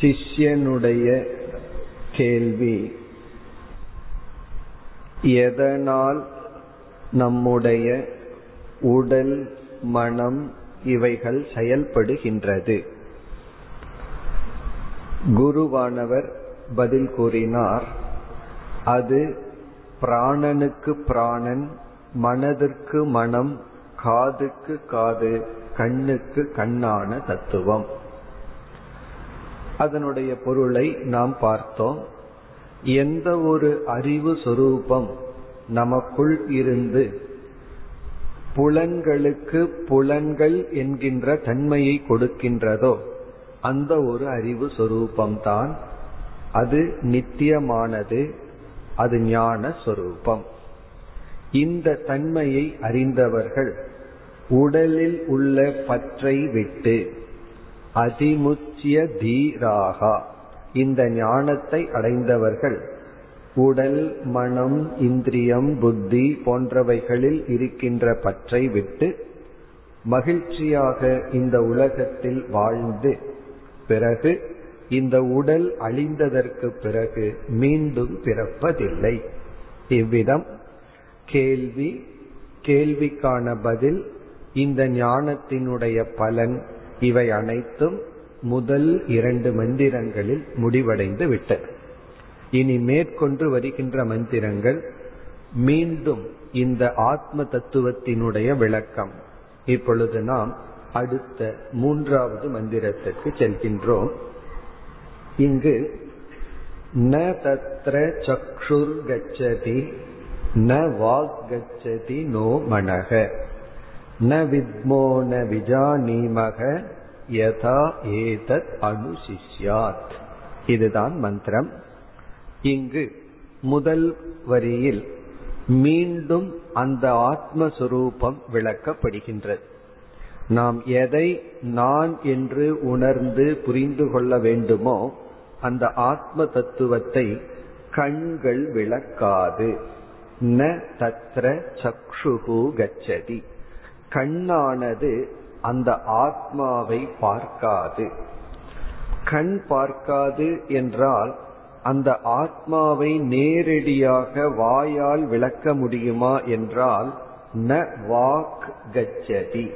சிஷ்யனுடைய கேள்வி. எதனால் நம்முடைய உடல் மனம் இவைகள் செயல்படுகின்றது? குருவானவர் பதில் கூறினார் அது பிராணனுக்கு பிராணன் மனதிற்கு மனம் காதுக்கு காது கண்ணுக்கு கண்ணான தத்துவம். அதனுடைய பொருளை நாம் பார்த்தோம். எந்த ஒரு அறிவு சொரூபம் நமக்குள் இருந்து புலன்களுக்கு புலன்கள் என்கின்ற தன்மையை கொடுக்கின்றதோ அந்த ஒரு அறிவு சொரூபம்தான். அது நித்தியமானது அது ஞான சொரூபம். இந்த தன்மையை அறிந்தவர்கள் உடலில் உள்ள பற்றை விட்டு அதிமுச்சிய தீராகா. இந்த ஞானத்தை அடைந்தவர்கள் உடல் மனம் இந்திரியம் புத்தி போன்றவைகளில் இருக்கின்ற பற்றை விட்டு மகிழ்ச்சியாக இந்த உலகத்தில் வாழ்ந்து பிறகு இந்த உடல் அழிந்ததற்கு பிறகு மீண்டும் பிறப்பதில்லை. இவ்விதம் கேள்வி கேள்விக்கான பதில் இந்த ஞானத்தினுடைய பலன் இவை அனைத்தும் முதல் இரண்டு மந்திரங்களில் முடிவடைந்து விட்டது இனி மேற்கொண்டு வருகின்ற மந்திரங்கள் மீண்டும் இந்த ஆத்ம தத்துவத்தினுடைய விளக்கம். இப்பொழுது நாம் அடுத்த மூன்றாவது மந்திரத்திற்கு செல்கின்றோம். இங்கு ந தத்ர சக்ஷுர் கச்சதி ந வாக் கச்சதி நோ மனக ந வித்மோ ந விஜானீமக யதா ஏதத் அனுசிஷ்யாத் இதுதான் மந்திரம். இங்கு முதல் வரியில் மீண்டும் அந்த ஆத்மஸ்வரூபம் விளக்கப்படுகின்றது. நாம் எதை நான் என்று உணர்ந்து புரிந்து கொள்ள வேண்டுமோ அந்த ஆத்ம தத்துவத்தை கண்கள் விளக்காது. ந தத்ர சக்ஷுகு கச்சதி. கண்ணானது அந்த ஆத்மாவை பார்க்காது. கண் பார்க்காது என்றால் அந்த ஆத்மாவை நேரடியாக வாயால் விளக்க முடியுமா என்றால் ந வாக் கச்சதி.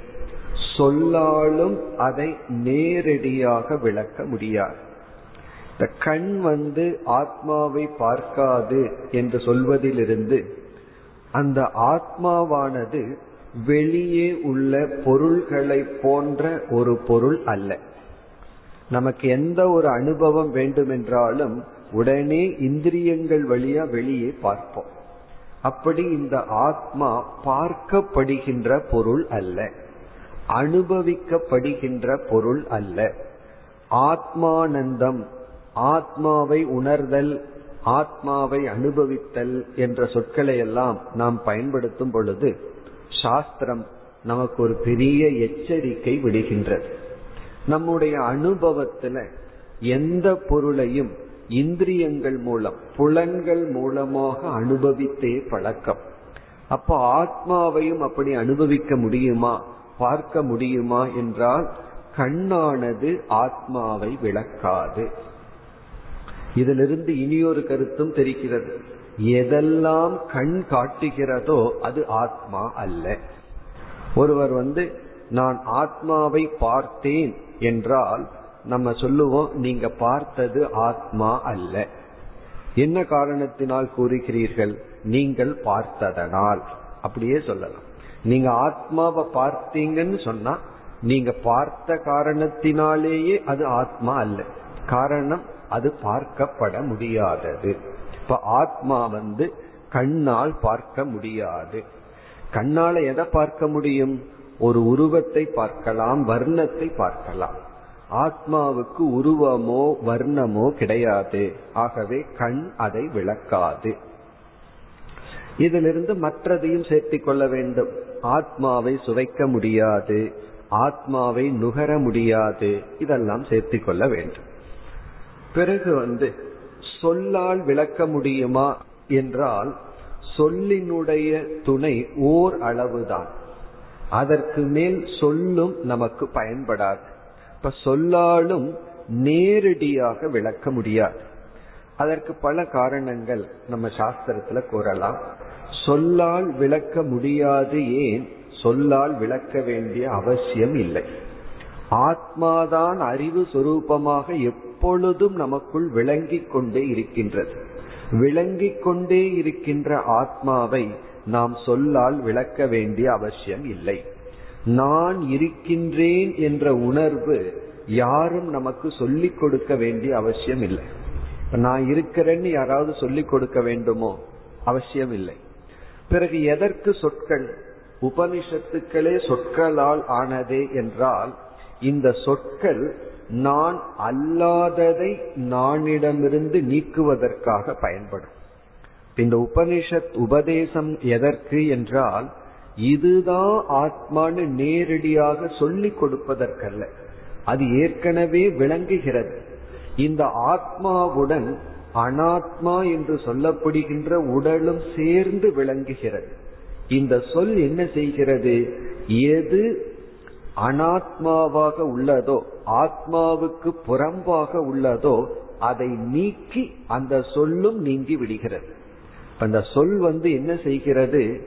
சொல்லாலும் அதை நேரடியாக விளக்க முடியாது. இந்த கண் வந்து ஆத்மாவை பார்க்காது என்று சொல்வதிலிருந்து அந்த ஆத்மாவானது வெளியே உள்ள பொருள்களை போன்ற ஒரு பொருள் அல்ல. நமக்கு எந்த ஒரு அனுபவம் வேண்டுமென்றாலும் உடனே இந்திரியங்கள் வழியா வெளியே பார்ப்போம். அப்படி இந்த ஆத்மா பார்க்கப்படுகின்ற பொருள் அல்ல. அனுபவிக்கப்படுகின்ற பொருள் அல்ல. ஆத்மானந்தம் ஆத்மாவை உணர்தல் ஆத்மாவை அனுபவித்தல் என்ற சொற்களை எல்லாம் நாம் பயன்படுத்தும் பொழுது சாஸ்திரம் நமக்கு ஒரு பெரிய எச்சரிக்கை விடுகின்றது. நம்முடைய அனுபவத்துல எந்த பொருளையும் இந்திரியங்கள் மூலம் புலன்கள் மூலமாக அனுபவித்தே பழக்கம். அப்போ ஆத்மாவையும் அப்படி அனுபவிக்க முடியுமா பார்க்க முடியுமா என்றால் கண்ணானது ஆத்மாவை விளக்காது. இதிலிருந்து இனியொரு கருத்தும் தெரிகிறது. எதெல்லாம் கண் காட்டுகிறதோ அது ஆத்மா அல்ல. ஒருவர் வந்து நான் ஆத்மாவை பார்த்தேன் என்றால் நம்ம சொல்லுவோம் நீங்க பார்த்தது ஆத்மா அல்ல. என்ன காரணத்தினால் கூறுகிறீர்கள்? நீங்கள் பார்த்ததனால். அப்படியே சொல்லலாம். நீங்க ஆத்மாவை பார்த்தீங்கன்னு சொன்னா நீங்க பார்த்த காரணத்தினாலேயே அது ஆத்மா அல்ல. காரணம் அது பார்க்கப்பட முடியாதது. இப்ப ஆத்மா வந்து கண்ணால் பார்க்க முடியாது. கண்ணால எதை பார்க்க முடியும்? ஒரு உருவத்தை பார்க்கலாம் வர்ணத்தை பார்க்கலாம். ஆத்மாவுக்கு உருவமோ வர்ணமோ கிடையாது. ஆகவே கண் அதை விளக்காது. இதிலிருந்து மற்றதையும் சேர்த்திக் கொள்ள வேண்டும். ஆத்மாவை சுவைக்க முடியாது. ஆத்மாவை நுகர முடியாது. இதெல்லாம் சேர்த்திக் கொள்ள வேண்டும். பிறகு வந்து சொல்லால் விளக்க முடியுமா என்றால் சொல்லினுடைய துணை ஓர் அளவுதான். அதற்கு மேல் சொல்லும் நமக்கு பயன்படாது. இப்ப சொல்லாலும் நேரடியாக விளக்க முடியாது. அதற்கு பல காரணங்கள் நம்ம சாஸ்திரத்துல கூறலாம். சொல்லால் விளக்க முடியாது ஏன்? சொல்லால் விளக்க வேண்டிய அவசியம் இல்லை. ஆத்மாதான் அறிவு சுரூபமாக எப்பொழுதும் நமக்குள் விளங்கிக் கொண்டே இருக்கின்றது. விளங்கிக் கொண்டே இருக்கின்ற ஆத்மாவை நாம் சொல்லால் விளக்க வேண்டிய அவசியம் இல்லை. நான் இருக்கின்றேன் என்ற உணர்வு யாரும் நமக்கு சொல்லிக் கொடுக்க வேண்டிய அவசியம் இல்லை. நான் இருக்கிறேன்னு யாராவது சொல்லிக் கொடுக்க வேண்டுமோ? அவசியம் இல்லை. பிறகு எதற்கு சொற்கள்? உபனிஷத்துக்களே சொற்களால் ஆனதே என்றால் இந்த சொற்கள் நான் அல்லாததை நானிடமிருந்து நீக்குவதற்காக பயன்படும். இந்த உபனிஷத் உபதேசம் எதற்கு என்றால் இதுதான் ஆத்மான்னு நேரடியாக சொல்லிக் கொடுப்பதற்கல்ல. அது ஏற்கனவே விளங்குகிறது. இந்த ஆத்மாவுடன் அனாத்மா என்று சொல்லப்படுகின்ற உடலும் சேர்ந்து விளங்குகிறது. இந்த சொல் என்ன செய்கிறது? எது அனாத்மாவாக உள்ளதோ ஆத்மாவுக்கு புறம்பாக உள்ளதோ அதை நீக்கி அந்த சொல்லும் நீங்கி விடுகிறது. அந்த சொல் வந்து என்ன செய்கிறது?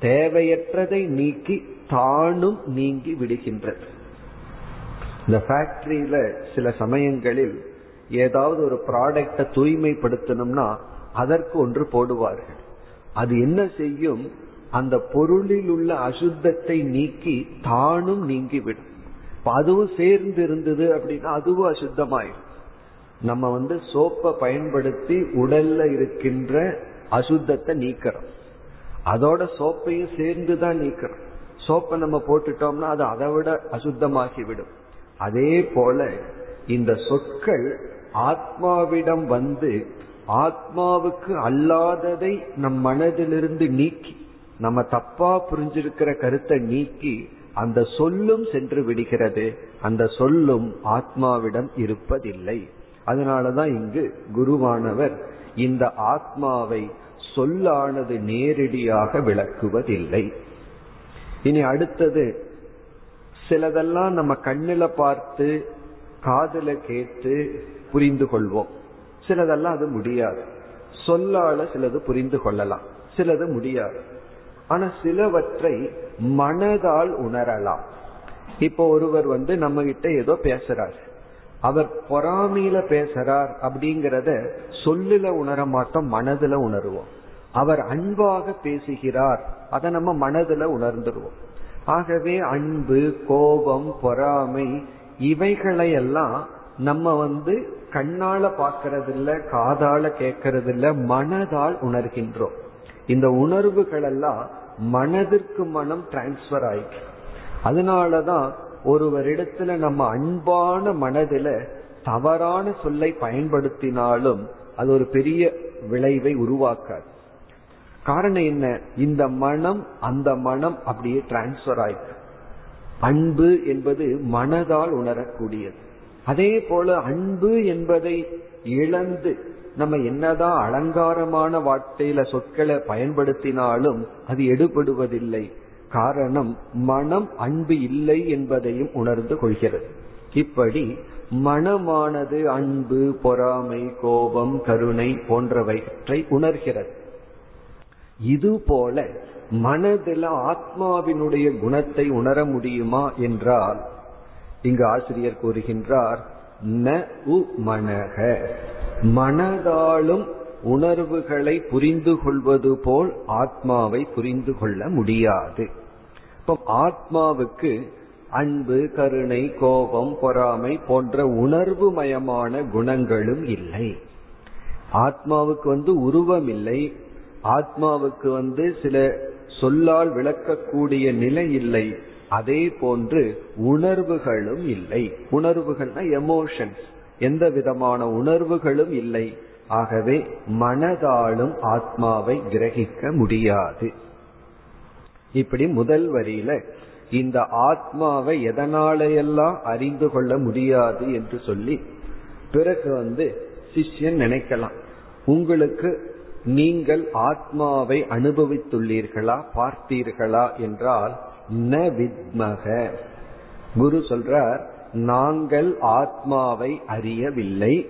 தேவையற்றதை நீக்கி தானும் நீங்கி விடுகின்றது. இந்த ஃபேக்டரியில சில சமயங்களில் ஏதாவது ஒரு ப்ராடக்டை தூய்மைப்படுத்தணும்னா அதற்கு ஒன்று போடுவார்கள். அது என்ன செய்யும்? அந்த பொருளில் உள்ள அசுத்தத்தை நீக்கி தானும் நீங்கிவிடும். அதுவும் சேர்ந்து இருந்தது அப்படின்னா அதுவும் அசுத்தமாயிடும் நம்ம வந்து சோப்பை பயன்படுத்தி உடல்ல இருக்கின்ற அசுத்தத்தை நீக்கிறோம். அதோட சோப்பையும் சேர்ந்து தான் நீக்கிறோம். சோப்பை நம்ம போட்டுட்டோம்னா அது அதை விட அசுத்தமாகிவிடும். அதே போல இந்த சொற்கள் ஆத்மாவிடம் வந்து ஆத்மாவுக்கு அல்லாததை நம் மனதிலிருந்து நீக்கி நம்ம தப்பா புரிஞ்சிருக்கிற கருத்தை நீக்கி அந்த சொல்லும் சென்று விடுகிறது. அந்த சொல்லும் ஆத்மாவிடம் இருப்பதில்லை. அதனாலதான் இங்கு குருவானவர் இந்த ஆத்மாவை சொல்லானது நேரடியாக விளக்குவதில்லை. இனி அடுத்தது சிலதெல்லாம் நம்ம கண்ணில பார்த்து காதல கேட்டு புரிந்து கொள்வோம். சிலதெல்லாம் அது முடியாது. சொல்லால சிலது புரிந்து கொள்ளலாம். சிலது முடியாது. ஆனா சிலவற்றை மனதால் உணரலாம். இப்போ ஒருவர் வந்து நம்ம கிட்ட ஏதோ பேசுறார். அவர் பொறாமையில பேசுறார் அப்படிங்கறத சொல்லுல உணர மாட்டோம் மனதுல உணர்வோம். அவர் அன்பாக பேசுகிறார் அதை நம்ம மனதுல உணர்ந்துருவோம். ஆகவே அன்பு கோபம் பொறாமை இவைகளை எல்லாம் நம்ம வந்து கண்ணால பாக்கிறது இல்ல காதால கேட்கறது இல்ல மனதால் உணர்கின்றோம். இந்த உணர்வுகள் எல்லாம் மனதிற்கு மனம் டிரான்ஸ்பர் ஆயிடுச்சு அதனாலதான் ஒருவரிடத்துல நம்ம அன்பான மனதில தவறான சொல்லை பயன்படுத்தினாலும் அது ஒரு பெரிய விளைவை உருவாக்காது. காரணம் என்ன? இந்த மனம் அந்த மனம் அப்படியே டிரான்ஸ்பர் ஆயிடுச்சு அன்பு என்பது மனதால் உணரக்கூடியது. அதே போல அன்பு என்பதை இழந்து நம்ம என்னதான் அலங்காரமான வார்த்தையில சொற்களை பயன்படுத்தினாலும் அது எடுபடுவதில்லை. காரணம் மனம் அன்பு இல்லை என்பதையும் உணர்ந்து கொள்கிறது. இப்படி மனமானது அன்பு பொறாமை கோபம் கருணை போன்றவற்றை உணர்கிறது. இதுபோல மனதில் ஆத்மாவினுடைய குணத்தை உணர முடியுமா என்றால் இங்கு ஆசிரியர் கூறுகின்றார் ந உ மனக. மனதாலும் உணர்வுகளை புரிந்து கொள்வது போல் ஆத்மாவை புரிந்து கொள்ள முடியாது. இப்போ ஆத்மாவுக்கு அன்பு கருணை கோபம் பொறாமை போன்ற உணர்வு மயமான குணங்களும் இல்லை. ஆத்மாவுக்கு வந்து உருவம் இல்லை. ஆத்மாவுக்கு வந்து சில சொல்லால் விளக்கக்கூடிய நிலை இல்லை. அதே போன்று உணர்வுகளும் இல்லை. உணர்வுகள்னா எமோஷன்ஸ் எந்த விதமான உணர்வுகளும் இல்லை. ஆகவே மனதாலும் ஆத்மாவை கிரகிக்க முடியாது. இப்படி முதல் வரியில இந்த ஆத்மாவை எதனாலையெல்லாம் அறிந்து கொள்ள முடியாது என்று சொல்லி பிறகு வந்து சிஷ்யன் நினைக்கலாம். உங்களுக்கு நீங்கள் ஆத்மாவை அனுபவித்துள்ளீர்களா? பார்த்தீர்களா? என்றால் ந வித்மக. குரு சொல்றார் நாங்கள் ஆத்மாவை அறியவில்லை.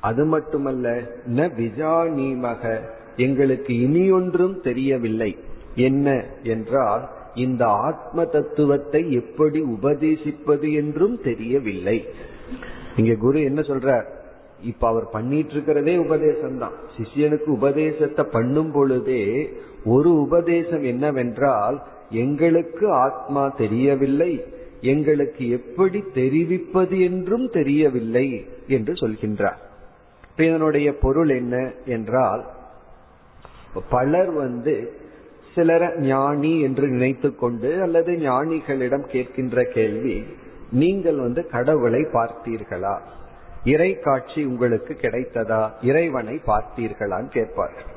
அது மட்டுமல்ல ந விஜானீமக. எங்களுக்கு இனி ஒன்றும் தெரியவில்லை. என்ன என்றால் இந்த ஆத்ம தத்துவத்தை எப்படி உபதேசிப்பது என்றும் தெரியவில்லை. இங்க குரு என்ன சொல்றார் இப்ப அவர் பண்ணிட்டு இருக்கிறதே உபதேசம் தான் சிஷியனுக்கு உபதேசத்தை பண்ணும் பொழுதே ஒரு உபதேசம் என்னவென்றால் எங்களுக்கு ஆத்மா தெரியவில்லை எங்களுக்கு எப்படி தெரிவிப்பது என்றும் தெரியவில்லை என்று சொல்கின்றார். இப்ப இதனுடைய பொருள் என்ன என்றால் பலர் வந்து சிலர ஞானி என்று நினைத்து கொண்டு அல்லது ஞானிகளிடம் கேட்கின்ற கேள்வி நீங்கள் வந்து கடவுளை பார்த்தீர்களா? இறை காட்சி உங்களுக்கு கிடைத்ததா? இறைவனை பார்த்தீர்களான்னு கேட்பார்கள்.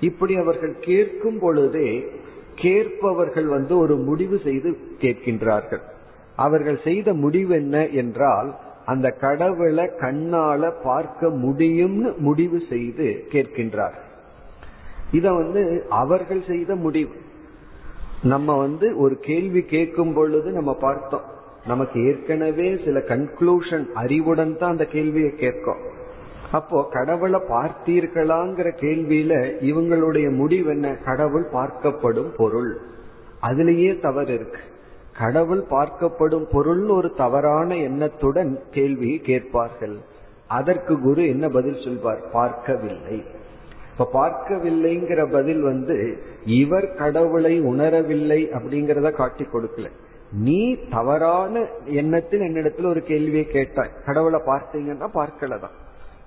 இப்படி அவர்கள் கேட்கும் பொழுதே கேட்பவர்கள் வந்து ஒரு முடிவு செய்து கேட்கின்றார்கள். அவர்கள் செய்த முடிவு என்ன என்றால் அந்த கடவுளை கண்ணால பார்க்க முடியும்னு முடிவு செய்து கேட்கின்றார்கள். இத வந்து அவர்கள் செய்த முடிவு. நம்ம வந்து ஒரு கேள்வி கேட்கும் பொழுது நம்ம பார்த்தோம். நமக்கு ஏற்கனவே சில கன்க்ளூஷன் அறிவுடன் தான் அந்த கேள்வியை கேட்கும். அப்போ கடவுளை பார்த்தீர்களாங்கிற கேள்வியில இவங்களுடைய முடிவு என்ன? கடவுள் பார்க்கப்படும் பொருள். அதுலேயே தவறு இருக்கு. கடவுள் பார்க்கப்படும் பொருள் ஒரு தவறான எண்ணத்துடன் கேள்வியை கேட்பார்கள். அதற்கு குரு என்ன பதில் சொல்வார்? பார்க்கவில்லை. இப்ப பார்க்கவில்லைங்கிற பதில் வந்து இவர் கடவுளை உணரவில்லை அப்படிங்கறத காட்டி கொடுக்கல. நீ தவறான எண்ணத்தில் என்னிடத்துல ஒரு கேள்வியை கேட்டாய். கடவுளை பார்த்தீங்கன்னா பார்க்கலதான்.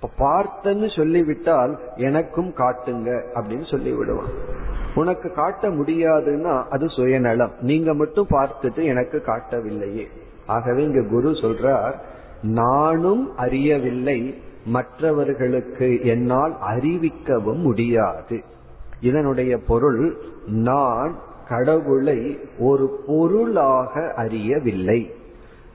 இப்ப பார்த்தன்னு சொல்லிவிட்டால் எனக்கும் காட்டுங்க அப்படின்னு சொல்லி விடுவான் உனக்கு காட்ட முடியாதுன்னா அது சுயநலம். நீங்க மட்டும் பார்த்துட்டு எனக்கு காட்டவில்லையே. ஆகவே இங்க குரு சொல்றார் நானும் அறியவில்லை மற்றவர்களுக்கு என்னால் அறிவிக்கவும் முடியாது. இதனுடைய பொருள் நான் கடவுளை ஒரு பொருளாக அறியவில்லை.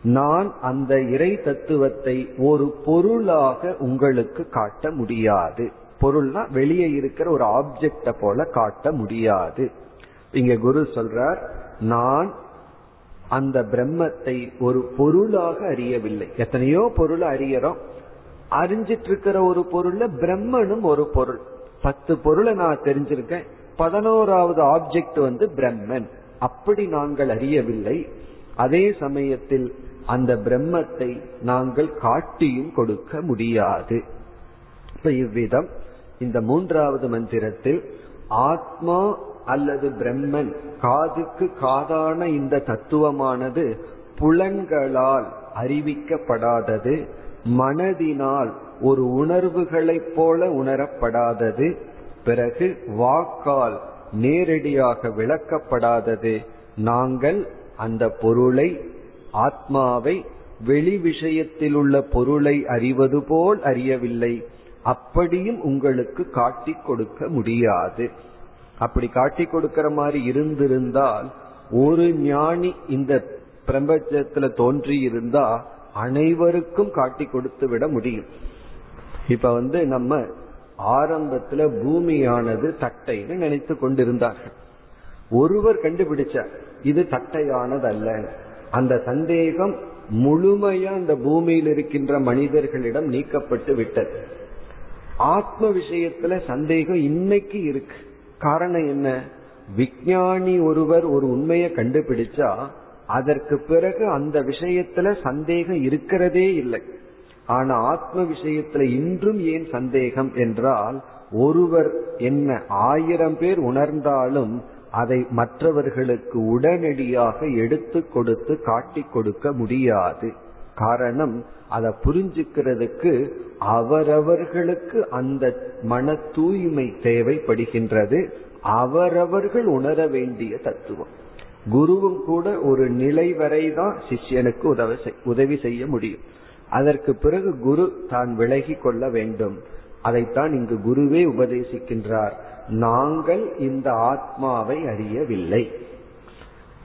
நான் அந்த இறை தத்துவத்தை ஒரு பொருளாக உங்களுக்கு காட்ட முடியாது. பொருள்னா வெளியே இருக்கிற ஒரு ஆப்ஜெக்ட போல காட்ட முடியாது. இங்க குரு சொல்றார் நான் அந்த பிரம்மத்தை ஒரு பொருளாக அறியவில்லை. எத்தனையோ பொருளை அறியறோம். அறிஞ்சிட்டு இருக்கிற ஒரு பொருள்ல பிரம்மனும் ஒரு பொருள். பத்து பொருளை நான் தெரிஞ்சிருக்கேன். பதினோராவது ஆப்ஜெக்ட் வந்து பிரம்மன். அப்படி நாங்கள் அறியவில்லை. அதே சமயத்தில் அந்த பிரம்மத்தை நாங்கள் காட்டியும் கொடுக்க முடியாது. இவ்விதம் இந்த மூன்றாவது மந்திரத்தில் ஆத்மா அல்லது பிரம்மன் காதுக்கு காதான இந்த தத்துவமானது புலன்களால் அறிவிக்கப்படாதது மனதினால் ஒரு உணர்வுகளைப் போல உணரப்படாதது பிறகு வாக்கால் நேரடியாக விளக்கப்படாதது. நாங்கள் அந்த பொருளை ஆத்மாவை வெளி விஷயத்தில் உள்ள பொருளை அறிவது போல் அறியவில்லை. அப்படியும் உங்களுக்கு காட்டி கொடுக்க முடியாது. அப்படி காட்டி கொடுக்கிற மாதிரி இருந்திருந்தால் ஒரு ஞானி இந்த பிரபஞ்சத்துல தோன்றி இருந்தா அனைவருக்கும் காட்டி கொடுத்து விட முடியும். இப்ப வந்து நம்ம ஆரம்பத்துல பூமியானது தட்டைன்னு நினைத்து கொண்டிருந்தார்கள். ஒருவர் கண்டுபிடிச்சார் இது தட்டையானது அல்ல அந்த சந்தேகம் முழுமையா அந்த பூமியில் இருக்கின்ற மனிதர்களிடம் நீக்கப்பட்டு விட்டது. ஆத்ம விஷயத்துல சந்தேகம் இன்னைக்கு இருக்கு. காரணம் என்ன? விஞ்ஞானி ஒருவர் ஒரு உண்மையை கண்டுபிடிச்சா அதற்கு பிறகு அந்த விஷயத்துல சந்தேகம் இருக்கிறதே இல்லை. ஆனா ஆத்ம விஷயத்துல இன்றும் ஏன் சந்தேகம் என்றால் ஒருவர் என்ன ஆயிரம் பேர் உணர்ந்தாலும் அதை மற்றவர்களுக்கு உடனடியாக எடுத்து கொடுத்து காட்டி கொடுக்க முடியாது. காரணம் அதை புரிஞ்சுக்கிறதுக்கு அவரவர்களுக்கு அந்த மன தூய்மை தேவைப்படுகின்றது. அவரவர்கள் உணர வேண்டிய தத்துவம். குருவும் கூட ஒரு நிலை வரை தான் சிஷ்யனுக்கு உதவி உதவி செய்ய முடியும். அதற்கு பிறகு குரு தான் விலகி கொள்ள வேண்டும். அதைத்தான் இங்கு குருவே உபதேசிக்கின்றார். நாங்கள் இந்த ஆத்மாவை அறியவில்லை.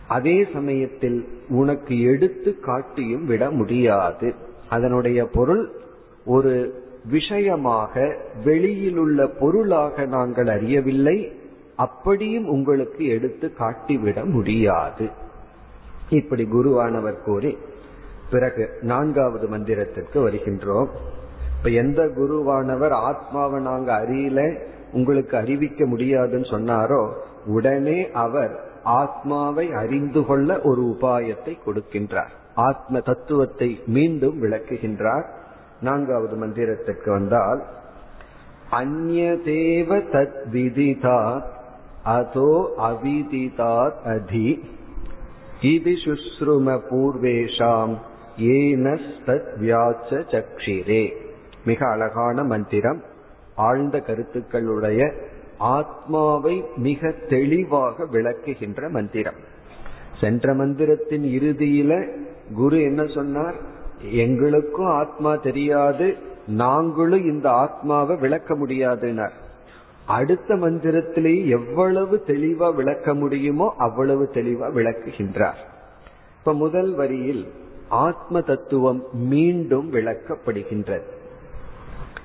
அதே சமயத்தில் உனக்கு எடுத்து காட்டியும் விட முடியாது. அதனுடைய பொருள் ஒரு விஷயமாக வெளியிலுள்ள பொருளாக நாங்கள் அறியவில்லை. அப்படியும் உங்களுக்கு எடுத்து காட்டிவிட முடியாது. இப்படி குருவானவர் கூறி பிறகு நான்காவது மந்திரத்திற்கு வருகின்றோம். இப்ப எந்த குருவானவர் ஆத்மாவை நாங்க அறியல உங்களுக்கு அறிவிக்க முடியாதுன்னு சொன்னாரோ உடனே அவர் ஆத்மாவை அறிந்து கொள்ள ஒரு உபாயத்தை கொடுக்கின்றார். ஆத்ம தத்துவத்தை மீண்டும் விளக்குகின்றார். நான்காவது மந்திரத்திற்கு வந்தால் அந்நதேவ தத் விதிதாத் அதோ அவிதிதாத் அதி இது சுஸ்ரும பூர்வேஷாம் ஏனஸ்தத் வியாச்ச சக்ஷிரே. மிக அழகான மந்திரம். ஆழ்ந்த கருத்துக்களுடைய ஆத்மாவை மிக தெளிவாக விளக்குகின்ற மந்திரம். சென்ற மந்திரத்தின் இறுதியில குரு என்ன சொன்னார்? எங்களுக்கும் ஆத்மா தெரியாது நாங்களும் இந்த ஆத்மாவை விளக்க முடியாதுனார் அடுத்த மந்திரத்திலே எவ்வளவு தெளிவா விளக்க முடியுமோ அவ்வளவு தெளிவா விளக்குகின்றார். இப்ப முதல் வரியில் ஆத்ம தத்துவம் மீண்டும் விளக்கப்படுகின்றது.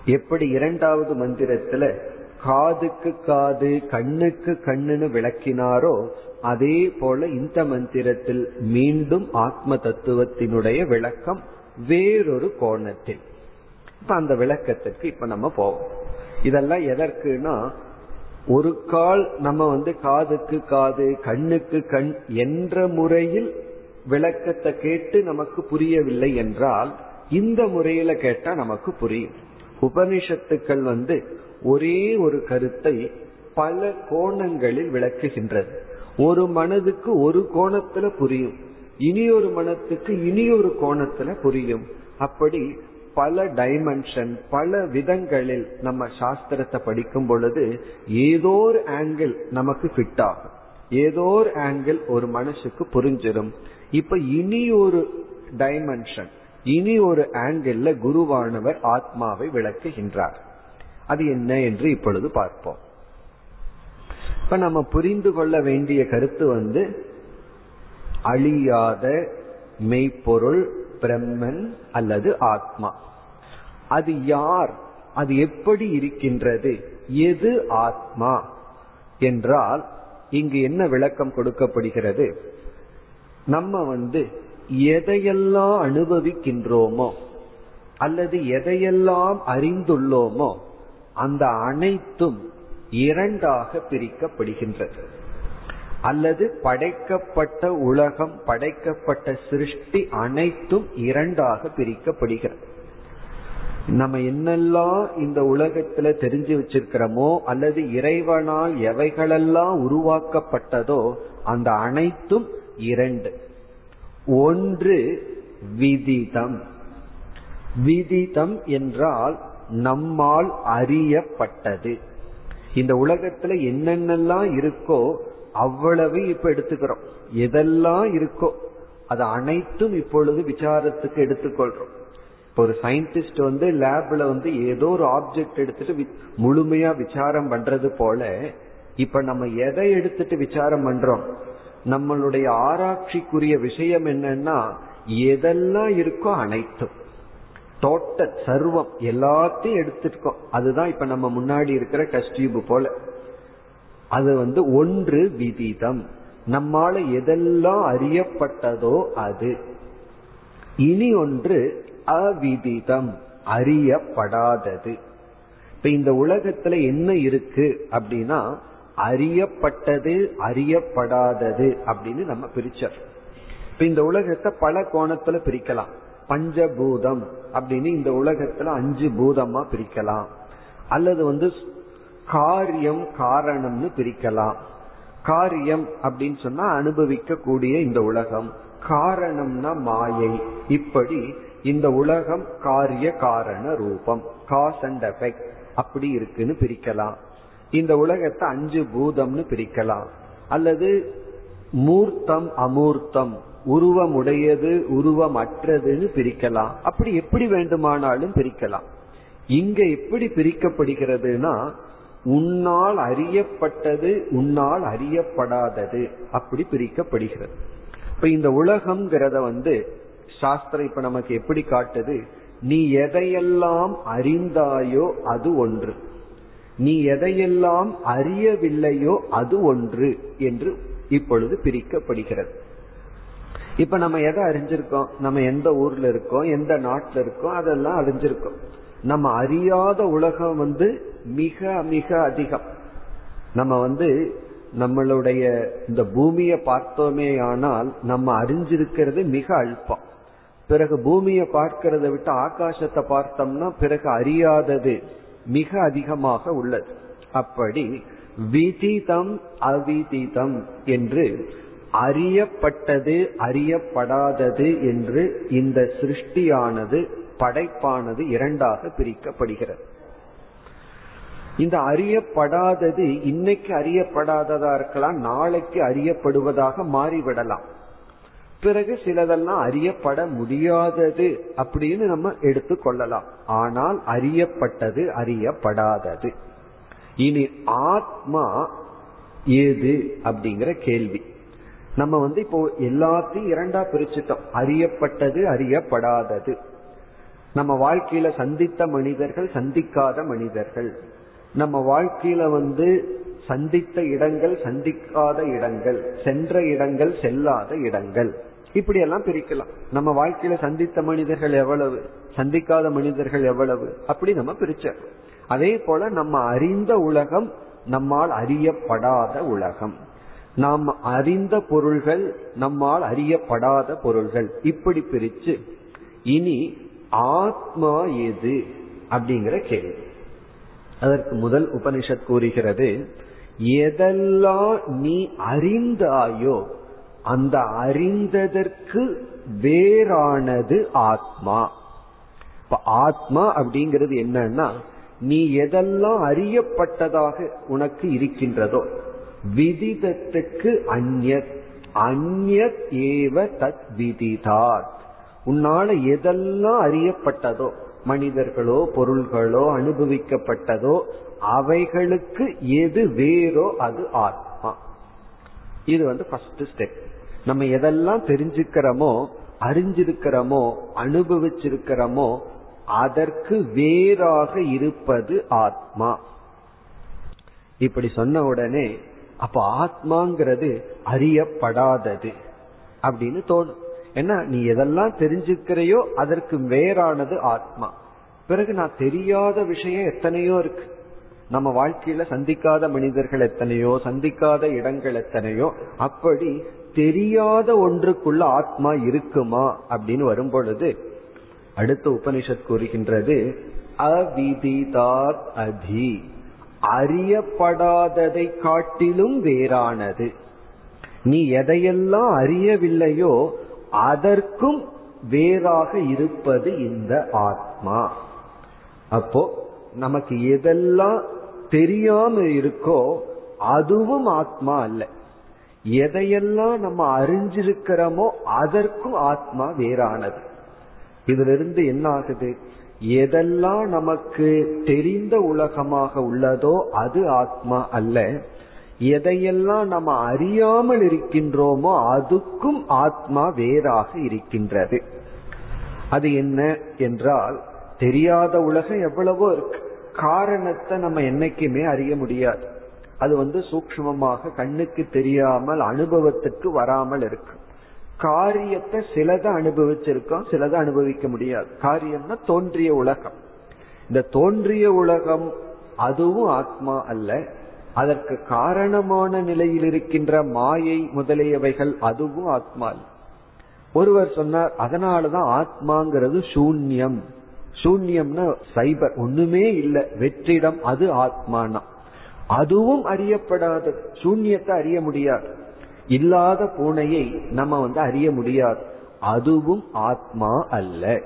எப்படி இரண்டாவது மந்திரத்துல காதுக்கு காது கண்ணுக்கு கண்ணுன்னு விளக்கினாரோ அதே போல இந்த மந்திரத்தில் மீண்டும் ஆத்ம தத்துவத்தினுடைய விளக்கம் வேறொரு கோணத்தில். இப்ப அந்த விளக்கத்திற்கு இப்ப நம்ம போவோம். இதெல்லாம் எதற்குனா ஒரு கால் நம்ம வந்து காதுக்கு காது கண்ணுக்கு கண் என்ற முறையில் விளக்கத்தை கேட்டு நமக்கு புரியவில்லை என்றால் இந்த முறையில கேட்டா நமக்கு புரியும். உபனிஷத்துக்கள் வந்து ஒரே ஒரு கருத்தை பல கோணங்களில் விளக்குகின்றது. ஒரு மனதுக்கு ஒரு கோணத்துல புரியும். இனி ஒரு மனத்துக்கு இனி ஒரு கோணத்துல புரியும். அப்படி பல டைமென்ஷன் பல விதங்களில் நம்ம சாஸ்திரத்தை படிக்கும் பொழுது ஏதோ ஒரு ஆங்கிள் நமக்கு ஃபிட் ஆகும். ஏதோ ஒரு ஆங்கிள் ஒரு மனசுக்கு புரிஞ்சிடும் இப்ப இனி ஒரு டைமென்ஷன் இனி ஒரு ஆங்கிள் குருவானவர் ஆத்மாவை விளக்குகின்றார். அது என்ன என்று இப்பொழுது பார்ப்போம். இப்ப நம்ம புரிந்து கொள்ள வேண்டிய கருத்து வந்து அழியாத மெய்ப்பொருள் பிரம்மன் அல்லது ஆத்மா. அது யார்? அது எப்படி இருக்கின்றது? எது ஆத்மா? என்றால் இங்கு என்ன விளக்கம் கொடுக்கப்படுகிறது? நம்ம வந்து எதையெல்லாம் அனுபவிக்கின்றோமோ அல்லது எதையெல்லாம் அறிந்துள்ளோமோ அந்த அனைத்தும் இரண்டாக பிரிக்கப்படுகின்றது. அல்லது படைக்கப்பட்ட உலகம் படைக்கப்பட்ட சிருஷ்டி அனைத்தும் இரண்டாக பிரிக்கப்படுகிறது. நம்ம என்னெல்லாம் இந்த உலகத்துல தெரிஞ்சு வச்சிருக்கிறோமோ அல்லது இறைவனால் எவைகளெல்லாம் உருவாக்கப்பட்டதோ அந்த அனைத்தும் இரண்டு. ஒன்று விதிதம். விதிதம் என்றால் நம்மால் அறியப்பட்டது. இந்த உலகத்துல என்னென்னலாம் இருக்கோ அவ்வளவு இப்ப எடுத்துக்கிறோம். எதெல்லாம் இருக்கோ அது அனைத்தும் இப்பொழுது விசாரத்துக்கு எடுத்துக்கொள்றோம். இப்போ ஒரு சயின்டிஸ்ட் வந்து லேப்ல வந்து ஏதோ ஒரு ஆப்ஜெக்ட் எடுத்துட்டு முழுமையா விசாரம் பண்றது போல இப்ப நம்ம எதை எடுத்துட்டு விசாரம் பண்றோம்? நம்மளுடைய ஆராய்ச்சிக்குரிய விஷயம் என்னன்னா எதெல்லாம் இருக்கோ அனைத்தும். டோட்டல் சர்வம் எல்லாத்தையும் எடுத்துருக்கோம் அதுதான் இப்ப நம்ம முன்னாடி இருக்கிற டெஸ்ட் டியூப் போல. அது வந்து ஒன்று விதிதம். நம்மால எதெல்லாம் அறியப்பட்டதோ அது. இனி ஒன்று அவிதிதம். அறியப்படாதது. இப்ப இந்த உலகத்துல என்ன இருக்கு அப்படின்னா அறியப்பட்டது அறியப்படாதது அப்படின்னு நம்ம பிரிச்சர் இப்ப இந்த உலகத்தை பல கோணத்துல பிரிக்கலாம். பஞ்சபூதம் அப்படின்னு இந்த உலகத்துல அஞ்சு பூதமா பிரிக்கலாம். அல்லது வந்து காரியம் காரணம்னு பிரிக்கலாம். காரியம் அப்படின்னு சொன்னா அனுபவிக்க கூடிய இந்த உலகம். காரணம்னா மாயை. இப்படி இந்த உலகம் காரிய காரண ரூபம். காஸ் அண்ட் எஃபெக்ட் அப்படி இருக்குன்னு பிரிக்கலாம். இந்த உலகத்தை அஞ்சு பூதம்னு பிரிக்கலாம். அல்லது மூர்த்தம் அமூர்த்தம் உருவமுடையது உருவமற்றதுன்னு பிரிக்கலாம். அப்படி எப்படி வேண்டுமானாலும் பிரிக்கலாம். இங்க எப்படி பிரிக்கப்படுகிறதுனா உன்னால் அறியப்பட்டது உன்னால் அறியப்படாதது அப்படி பிரிக்கப்படுகிறது. இப்ப இந்த உலகம்ங்கிறத வந்து சாஸ்திரம் இப்ப நமக்கு எப்படி காட்டுது? நீ எதையெல்லாம் அறிந்தாயோ அது ஒன்று. நீ எதையெல்லாம் அறியவில்லையோ அது ஒன்று என்று இப்பொழுது பிரிக்கப்படுகிறது. இப்ப நம்ம எதை அறிஞ்சிருக்கோம்? நம்ம எந்த ஊர்ல இருக்கோம்? எந்த நாட்டில் இருக்கோம்? அதெல்லாம் அறிஞ்சிருக்கோம். நம்ம அறியாத உலகம் வந்து மிக மிக அதிகம். நம்ம வந்து நம்மளுடைய இந்த பூமியை பார்த்தோமே ஆனால் நம்ம அறிஞ்சிருக்கிறது மிக அல்பம். பிறகு பூமியை பார்க்கறத விட்டு ஆகாசத்தை பார்த்தோம்னா பிறகு அறியாதது. மிக அதிகமாக உள்ளது. அப்படி விதிதம் அவிதிதம் என்று அறியப்பட்டது அறியப்படாதது என்று இந்த சிருஷ்டியானது படைப்பானது இரண்டாக பிரிக்கப்படுகிறது. இந்த அறியப்படாதது இன்னைக்கு அறியப்படாததா இருக்கலாம் நாளைக்கு அறியப்படுவதாக மாறிவிடலாம். பிறகு சிலதெல்லாம் அறியப்பட முடியாதது அப்படின்னு நம்ம எடுத்துக்கொள்ளலாம் ஆனால் அறியப்பட்டது அறியப்படாதது. இனி ஆத்மா ஏது அப்படிங்கிற கேள்வி. நம்ம வந்து இப்போ எல்லாத்தையும் இரண்டா பிரிச்சுட்டோம். அறியப்பட்டது அறியப்படாதது. நம்ம வாழ்க்கையில சந்தித்த மனிதர்கள் சந்திக்காத மனிதர்கள். நம்ம வாழ்க்கையில வந்து சந்தித்த இடங்கள் சந்திக்காத இடங்கள். சென்ற இடங்கள் செல்லாத இடங்கள். இப்படி எல்லாம் பிரிக்கலாம். நம்ம வாழ்க்கையில சந்தித்த மனிதர்கள் எவ்வளவு சந்திக்காத மனிதர்கள் எவ்வளவு அப்படி நம்ம பிரிச்சோம். அதே போல நம்ம அறிந்த உலகம் நம்மால் அறியப்படாத உலகம். நாம் அறிந்த பொருள்கள் நம்மால் அறியப்படாத பொருள்கள். இப்படி பிரிச்சு இனி ஆத்மா எது அப்படிங்கிற கேள்வி. அதற்கு முதல் உபனிஷத் கூறுகிறது எதெல்லாம் நீ அறிந்தாயோ அந்த அறிந்ததற்கு வேறானது ஆத்மா. இப்ப ஆத்மா அப்படிங்கிறது என்னன்னா நீ எதெல்லாம் அறியப்பட்டதாக உனக்கு இருக்கின்றதோ விதிதத்துக்கு அந்நத் அந்நத் ஏவ தத் விதிதாத். உன்னால எதெல்லாம் அறியப்பட்டதோ மனிதர்களோ பொருள்களோ அனுபவிக்கப்பட்டதோ அவைகளுக்கு எது வேறோ அது ஆத்மா. இது வந்து ஃபர்ஸ்ட் ஸ்டெப் நம்ம எதெல்லாம் தெரிஞ்சுக்கிறோமோ அறிஞ்சிருக்கிறோமோ அனுபவிச்சிருக்கிறோமோ அதற்கு வேறாக இருப்பது ஆத்மா. இப்படி சொன்ன உடனே அப்ப ஆத்மாங்கிறது அறியப்படாதது அப்படின்னு தோணும். ஏன்னா நீ எதெல்லாம் தெரிஞ்சுக்கிறையோ அதற்கு வேறானது ஆத்மா. பிறகு நான் தெரியாத விஷயம் எத்தனையோ இருக்கு. நம்ம வாழ்க்கையில சந்திக்காத மனிதர்கள் எத்தனையோ சந்திக்காத இடங்கள் எத்தனையோ அப்படி தெரியாத ஒன்றுக்குள்ள ஆத்மா இருக்குமா அப்படின்னு வரும் பொழுது அடுத்த உபனிஷத் கூறுகின்றது அவிதிதாத் அதி அறியப்படாததை காட்டிலும் வேறானது. நீ எதையெல்லாம் அறியவில்லையோ அதற்கும் வேறாக இருப்பது இந்த ஆத்மா. அப்போ நமக்கு எதெல்லாம் தெரியாம இருக்கோ அதுவும் ஆத்மா அல்ல. எதையெல்லாம் நம்ம அறிஞ்சிருக்கிறோமோ அதற்கும் ஆத்மா வேறானது. இதுல இருந்து என்ன ஆகுது எதெல்லாம் நமக்கு தெரிந்த உலகமாக உள்ளதோ அது ஆத்மா அல்ல. எதையெல்லாம் நம்ம அறியாமல் இருக்கின்றோமோ அதுக்கும் ஆத்மா வேறாக இருக்கின்றது. அது என்ன என்றால் தெரியாத உலகம் எவ்வளவோ இருக்கு. காரணத்தை நம்ம என்னைக்குமே அறிய முடியாது. அது வந்து சூக்மமாக கண்ணுக்கு தெரியாமல் அனுபவத்துக்கு வராமல் இருக்கு. காரியத்தை சிலதை அனுபவிச்சிருக்கோம் சிலதை அனுபவிக்க முடியாது. காரியம்னா தோன்றிய உலகம். இந்த தோன்றிய உலகம் அதுவும் ஆத்மா அல்ல. அதற்கு காரணமான நிலையில் இருக்கின்ற மாயை முதலியவைகள் அதுவும் ஆத்மா அல்ல. ஒருவர் சொன்னார் அதனாலதான் ஆத்மாங்கிறது சூன்யம். சூன்யம்னா சைபர் ஒண்ணுமே இல்லை. வெற்றிடம் அது ஆத்மானா. அதுவும் அறியப்படாது. சூன்யத்தை அறிய முடியாது. இல்லாத பூனையை நம்ம வந்து அறிய முடியாது. அதுவும் ஆத்மா அல்ல.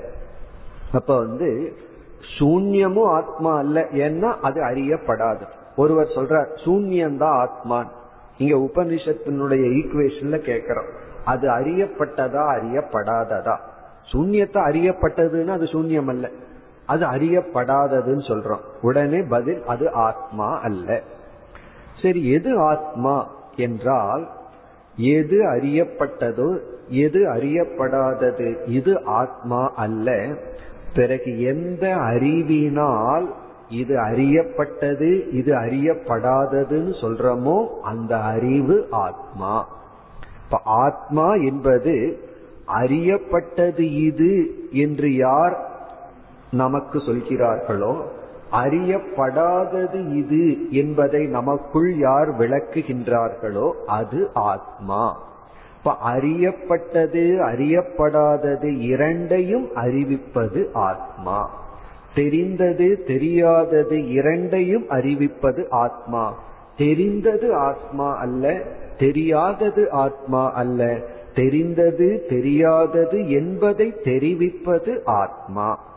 அப்ப வந்து சூன்யமும் ஆத்மா அல்ல. ஏன்னா அது அறியப்படாது. ஒருவர் சொல்றார் சூன்யம்தான் ஆத்மான். இங்க உபனிஷத்தினுடைய ஈக்குவேஷன்ல கேட்கிறோம். அது அறியப்பட்டதா அறியப்படாததா? சூன்யத்தை அறியப்பட்டதுன்னா அது சூன்யம் அல்ல. அது அறியப்படாததுன்னு சொல்றோம். உடனே பதில் அது ஆத்மா அல்ல. சரி எது ஆத்மா என்றால் எது அறியப்பட்டதோ எது அறியப்படாதது இது ஆத்மா அல்ல. பிறகு எந்த அறிவினால் இது அறியப்பட்டது இது அறியப்படாததுன்னு சொல்றோமோ அந்த அறிவு ஆத்மா. இப்ப ஆத்மா என்பது அறியப்பட்டது இது என்று யார் நமக்கு சொல்கிறார்களோ அறியப்படாதது இது என்பதை நமக்குள் யார் விளக்குகின்றார்களோ அது ஆத்மா. இப்ப அறியப்பட்டது அறியப்படாதது இரண்டையும் அறிவிப்பது ஆத்மா. தெரிந்தது தெரியாதது இரண்டையும் அறிவிப்பது ஆத்மா. தெரிந்தது ஆத்மா அல்ல தெரியாதது ஆத்மா அல்ல. தெரிந்தது தெரியாதது என்பதை தெரிவிப்பது ஆத்மா.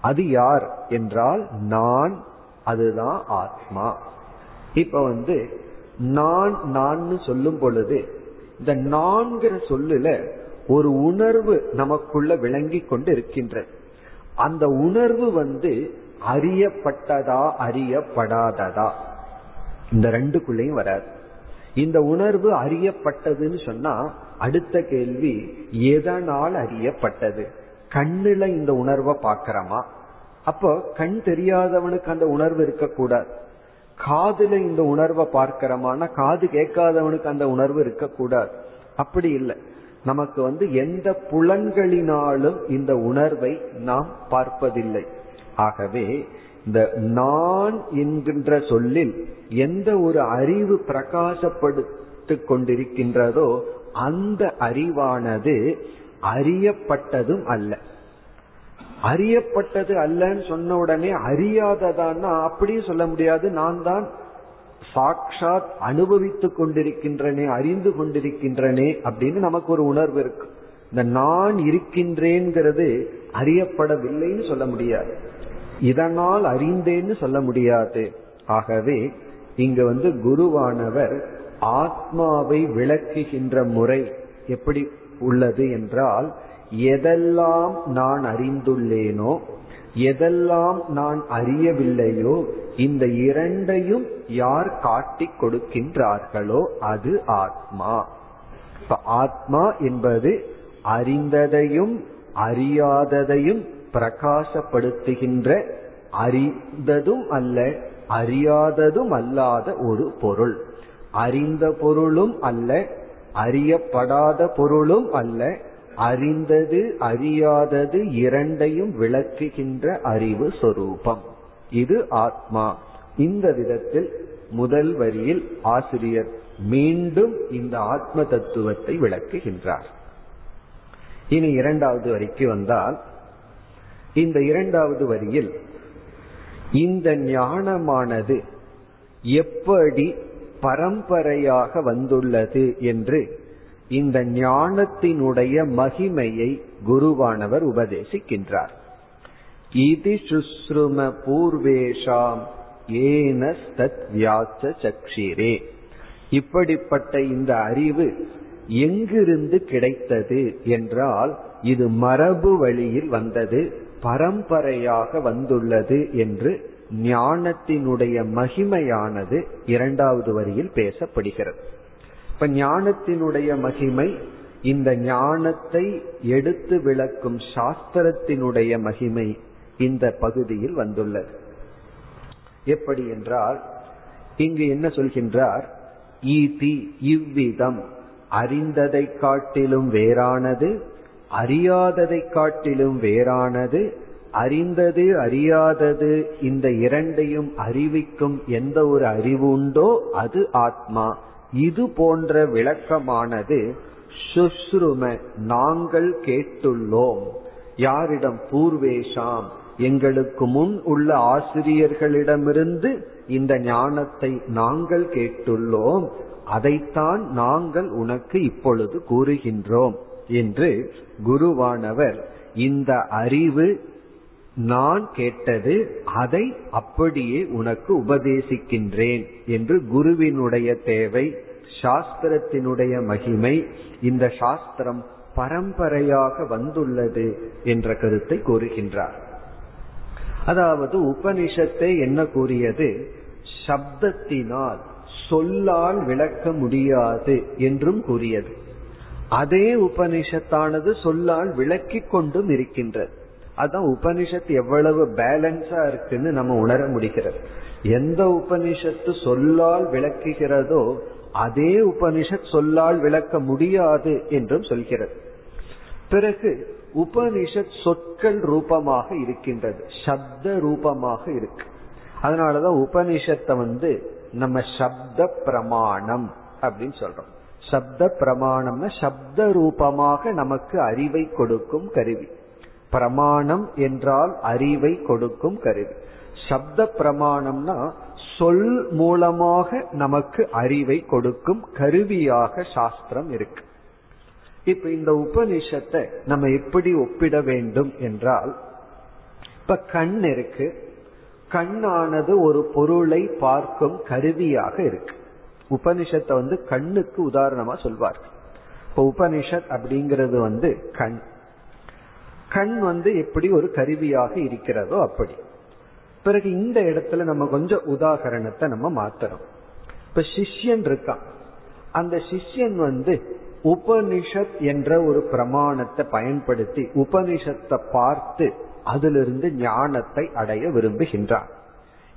அது யார் என்றால் நான் அதுதான் ஆத்மா. இப்ப வந்து நான் நான் சொல்லும் பொழுது இந்த நான்கிற சொல்லுல ஒரு உணர்வு நமக்குள்ள விளங்கி கொண்டு இருக்கின்ற அந்த உணர்வு வந்து அறியப்பட்டதா அறியப்படாததா? இந்த ரெண்டுக்குள்ளேயும் வராது. இந்த உணர்வு அறியப்பட்டதுன்னு சொன்னா அடுத்த கேள்வி எதனால் அறியப்பட்டது? கண்ணுல இந்த உணர்வை பாக்கிறோமா அப்போ கண் தெரியாதவனுக்கு அந்த உணர்வு இருக்கக்கூடாது. காதுல இந்த உணர்வை பார்க்கிறோமானா காது கேட்காதவனுக்கு அந்த உணர்வு இருக்கக்கூடாது. அப்படி இல்லை. நமக்கு வந்து எந்த புலன்களினாலும் இந்த உணர்வை நாம் பார்ப்பதில்லை. ஆகவே இந்த நான் என்கின்ற சொல்லில் எந்த ஒரு அறிவு பிரகாசப்படுத்திக் கொண்டிருக்கின்றதோ அந்த அறிவானது அறியப்பட்டதும் அல்ல. அறியப்பட்டது அல்லன்னு சொன்ன உடனே அறியாததான்னா அப்படியும் சொல்ல முடியாது. நான் தான் சாட்சாத் அனுபவித்துக் கொண்டிருக்கின்றனே அறிந்து கொண்டிருக்கின்றனே அப்படின்னு நமக்கு ஒரு உணர்வு இருக்கு. இந்த நான் இருக்கின்றேங்கிறது அறியப்படவில்லைன்னு சொல்ல முடியாது. இதனால் அறிந்தேன்னு சொல்ல முடியாது. ஆகவே இங்க வந்து குருவானவர் ஆத்மாவை விளக்குகின்ற முறை எப்படி உள்ளது என்றால் எதெல்லாம் நான் அறிந்துள்ளேனோ எதெல்லாம் நான் அறியவில்லையோ இந்த இரண்டையும் யார் காட்டிக் கொடுக்கின்றார்களோ அது ஆத்மா. ஆத்மா என்பது அறிந்ததையும் அறியாததையும் பிரகாசப்படுத்துகின்ற அறிந்ததும் அல்ல அறியாததும் அல்லாத ஒரு பொருள். அறிந்த பொருளும் அல்ல அறியப்படாத பொருளும் அல்ல அறிந்தது அறியாதது இரண்டையும் விளக்குகின்ற அறிவு சொரூபம். இது ஆத்மா. இந்த விதத்தில் முதல் வரியில் ஆசிரியர் மீண்டும் இந்த ஆத்ம தத்துவத்தை விளக்குகின்றார். இனி இரண்டாவது வரிக்கு வந்தால் இந்த இரண்டாவது வரியில் இந்த ஞானமானது எப்படி பரம்பரையாக வந்துள்ளது என்று இந்த ஞானத்தினுடைய மகிமையை குருவானவர் உபதேசிக்கின்றார். இது சுஸ்ரும பூர்வேஷாம் ஏனஸ்தத் வியாச்ச சக்ஷிரே இப்படிப்பட்ட இந்த அறிவு எங்கிருந்து கிடைத்தது என்றால் இது மரபு வழியில் வந்தது பரம்பரையாக வந்துள்ளது என்று ஞானத்தினுடைய மகிமையானது இரண்டாவது வரியில் பேசப்படுகிறது. இப்ப ஞானத்தினுடைய மகிமை இந்த ஞானத்தை எடுத்து விளக்கும் சாஸ்திரத்தினுடைய மகிமை இந்த பகுதியில் வந்துள்ளது. எப்படி என்றால் இங்கு என்ன சொல்கின்றார்? ஈதி இவ்விதம் அறிந்ததை காட்டிலும் வேறானது அறியாததை காட்டிலும் வேறானது அறிந்தது அறியாதது இந்த இரண்டையும் அறிவிக்கும் எந்த ஒரு அறிவு உண்டோ அது ஆத்மா. இது போன்ற விளக்கமானது சுஷ்ரும நாங்கள் கேட்டுள்ளோம். யாரிடம் பூர்வேஷாம்? எங்களுக்கு முன் உள்ள ஆசிரியர்களிடமிருந்து இந்த ஞானத்தை நாங்கள் கேட்டுள்ளோம். அதைத்தான் நாங்கள் உனக்கு இப்பொழுது கூறுகின்றோம். என்று குருவானவர் இந்த அறிவு நான் கேட்டது அதை அப்படியே உனக்கு உபதேசிக்கின்றேன் என்று குருவினுடைய தேவை சாஸ்திரத்தினுடைய மகிமை இந்த சாஸ்திரம் பரம்பரையாக வந்துள்ளது என்ற கருத்தை கூறுகின்றார். அதாவது உபனிஷத்தை என்ன கூறியது? சப்தத்தினால் சொல்லால் விளக்க முடியாது என்றும் கூறியது. அதே உபனிஷத்தானது சொல்லால் விளக்கிக் கொண்டும் இருக்கின்றது. அதான் உபனிஷத் எவ்வளவு பேலன்ஸா இருக்குன்னு நம்ம உணர முடிகிறது. எந்த உபனிஷத்து சொல்லால் விளக்குகிறதோ அதே உபனிஷத் சொல்லால் விளக்க முடியாது என்றும் சொல்கிறது. பிறகு உபனிஷத் சொற்கள் ரூபமாக இருக்கின்றது சப்த ரூபமாக இருக்கு. அதனாலதான் உபனிஷத்தை வந்து நம்ம சப்த பிரமாணம் அப்படின்னு சொல்றோம். சப்த பிரமாணம்னா சப்த ரூபமாக நமக்கு அறிவை கொடுக்கும் கருவி. பிரமாணம் என்றால் அறிவை கொடுக்கும் கருவி. சப்த பிரமாணம்னா சொல் மூலமாக நமக்கு அறிவை கொடுக்கும் கருவியாக சாஸ்திரம் இருக்கு. இப்ப இந்த உபனிஷத்தை நம்ம எப்படி ஒப்பிட வேண்டும் என்றால் இப்ப கண் இருக்கு. கண்ணானது ஒரு பொருளை பார்க்கும் கருவியாக இருக்கு. உபனிஷத்தை வந்து கண்ணுக்கு உதாரணமா சொல்வார்கள் இப்ப உபனிஷத் அப்படிங்கிறது வந்து கண். கண் வந்து எப்படி ஒரு கருவியாக இருக்கிறதோ அப்படி. பிறகு இந்த இடத்துல நம்ம கொஞ்சம் உதாகரணத்தை நம்ம மாத்தணும் இப்ப சிஷ்யன் இருக்கான். அந்த சிஷ்யன் வந்து உபனிஷத் என்ற ஒரு பிரமாணத்தை பயன்படுத்தி உபனிஷத்தை பார்த்து அதிலிருந்து ஞானத்தை அடைய விரும்புகின்றான்.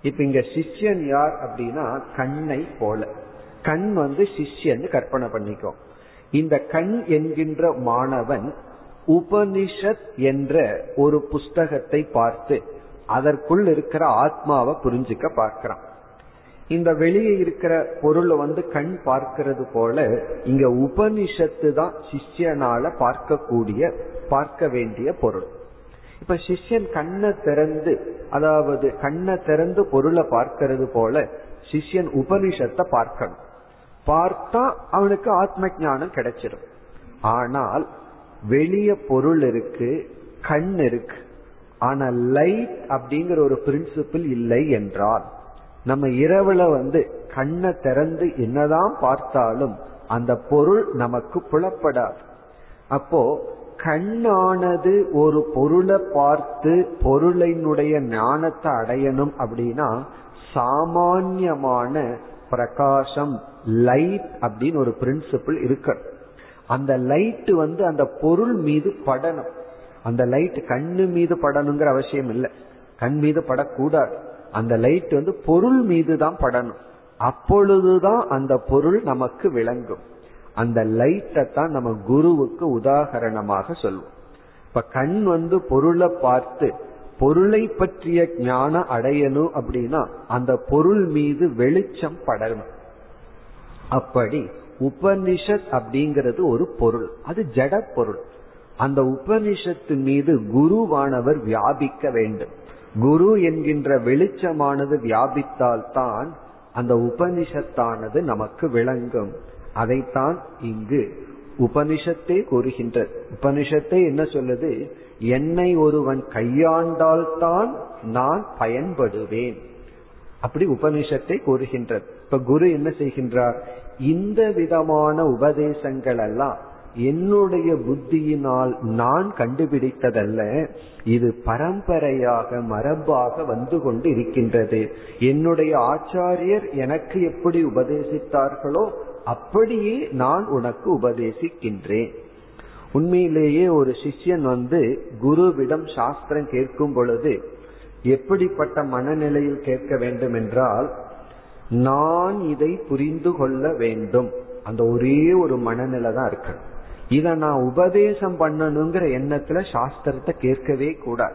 இப்ப இங்க சிஷ்யன் யார் அப்படின்னா கண்ணை போல. கண் வந்து சிஷ்யன் கற்பனை பண்ணிக்கோ. இந்த கண் என்கின்ற மாணவன் உபனிஷத் என்ற ஒரு புஸ்தகத்தை பார்த்து அதற்குள் இருக்கிற ஆத்மாவை புரிஞ்சுக்க பார்க்கிறான். இந்த வெளியே இருக்கிற பொருளை வந்து கண் பார்க்கிறது போல இங்க உபனிஷத்து தான் சிஷ்யனால பார்க்கக்கூடிய பார்க்க வேண்டிய பொருள். இப்ப சிஷ்யன் கண்ணை திறந்து அதாவது கண்ணை திறந்து பொருளை பார்க்கிறது போல சிஷ்யன் உபனிஷத்தை பார்க்கணும். பார்த்தா அவனுக்கு ஆத்ம ஞானம் கிடைச்சிடும் ஆனால் வெளிய பொருள் இருக்கு கண் இருக்கு. ஆனா லைட் அப்படிங்கிற ஒரு பிரின்சிபிள் இல்லை என்றால் நம்ம இரவுல வந்து கண்ணை திறந்து என்னதான் பார்த்தாலும் அந்த பொருள் நமக்கு புலப்படாது. அப்போ கண்ணானது ஒரு பொருளை பார்த்து பொருளினுடைய ஞானத்தை அடையணும் அப்படின்னா சாமான்யமான பிரகாசம் லைட் அப்படின்னு ஒரு பிரின்சிபிள் இருக்கணும். அந்த லைட் வந்து அந்த பொருள் மீது படணும். அந்த லைட் கண்ணு மீது படணுங்கிற அவசியம் இல்லை. கண் மீது படக்கூடாது. அந்த லைட் வந்து பொருள் மீது தான் படணும். அப்பொழுதுதான் அந்த பொருள் நமக்கு விளங்கும். அந்த லைட்டை தான் நம்ம குருவுக்கு உதாகரணமாக சொல்லுவோம் இப்ப கண் வந்து பொருளை பார்த்து பொருளை பற்றிய ஞானம் அடையணும் அப்படின்னா அந்த பொருள் மீது வெளிச்சம் படணும். அப்படி உபனிஷத் அப்படிங்கிறது ஒரு பொருள். அது ஜட பொருள். அந்த உபனிஷத்து மீது குருவானவர் வியாபிக்க வேண்டும். குரு என்கின்ற வெளிச்சமானது வியாபித்தால் தான் அந்த உபனிஷத்தானது நமக்கு விளங்கும். அதைத்தான் இங்கு உபனிஷத்தே கூறுகின்றது. உபனிஷத்தே என்ன சொல்லுது? என்னை ஒருவன் கையாண்டால்தான் நான் பயன்படுவேன். அப்படி உபனிஷத்தை கூறுகின்றது. இப்ப குரு என்ன செய்கின்றார்? இந்த விதமான உபதேசங்கள் எல்லாம் என்னுடைய புத்தியினால் நான் கண்டுபிடித்ததல்ல இது பரம்பரையாக மரபாக வந்து கொண்டு இருக்கின்றது என்னுடைய ஆச்சாரியர் எனக்கு எப்படி உபதேசித்தார்களோ அப்படியே நான் உனக்கு உபதேசிக்கின்றேன். உண்மையிலேயே ஒரு சிஷ்யன் வந்து குருவிடம் சாஸ்திரம் கேட்கும் பொழுது எப்படிப்பட்ட மனநிலையில் கேட்க வேண்டும் என்றால் நான் இதை புரிந்து கொள்ள வேண்டும். அந்த ஒரே ஒரு மனநிலை தான் இருக்கணும். இதை நான் உபதேசம் பண்ணணுங்கிற எண்ணத்துல சாஸ்திரத்தை கேட்கவே கூடாது.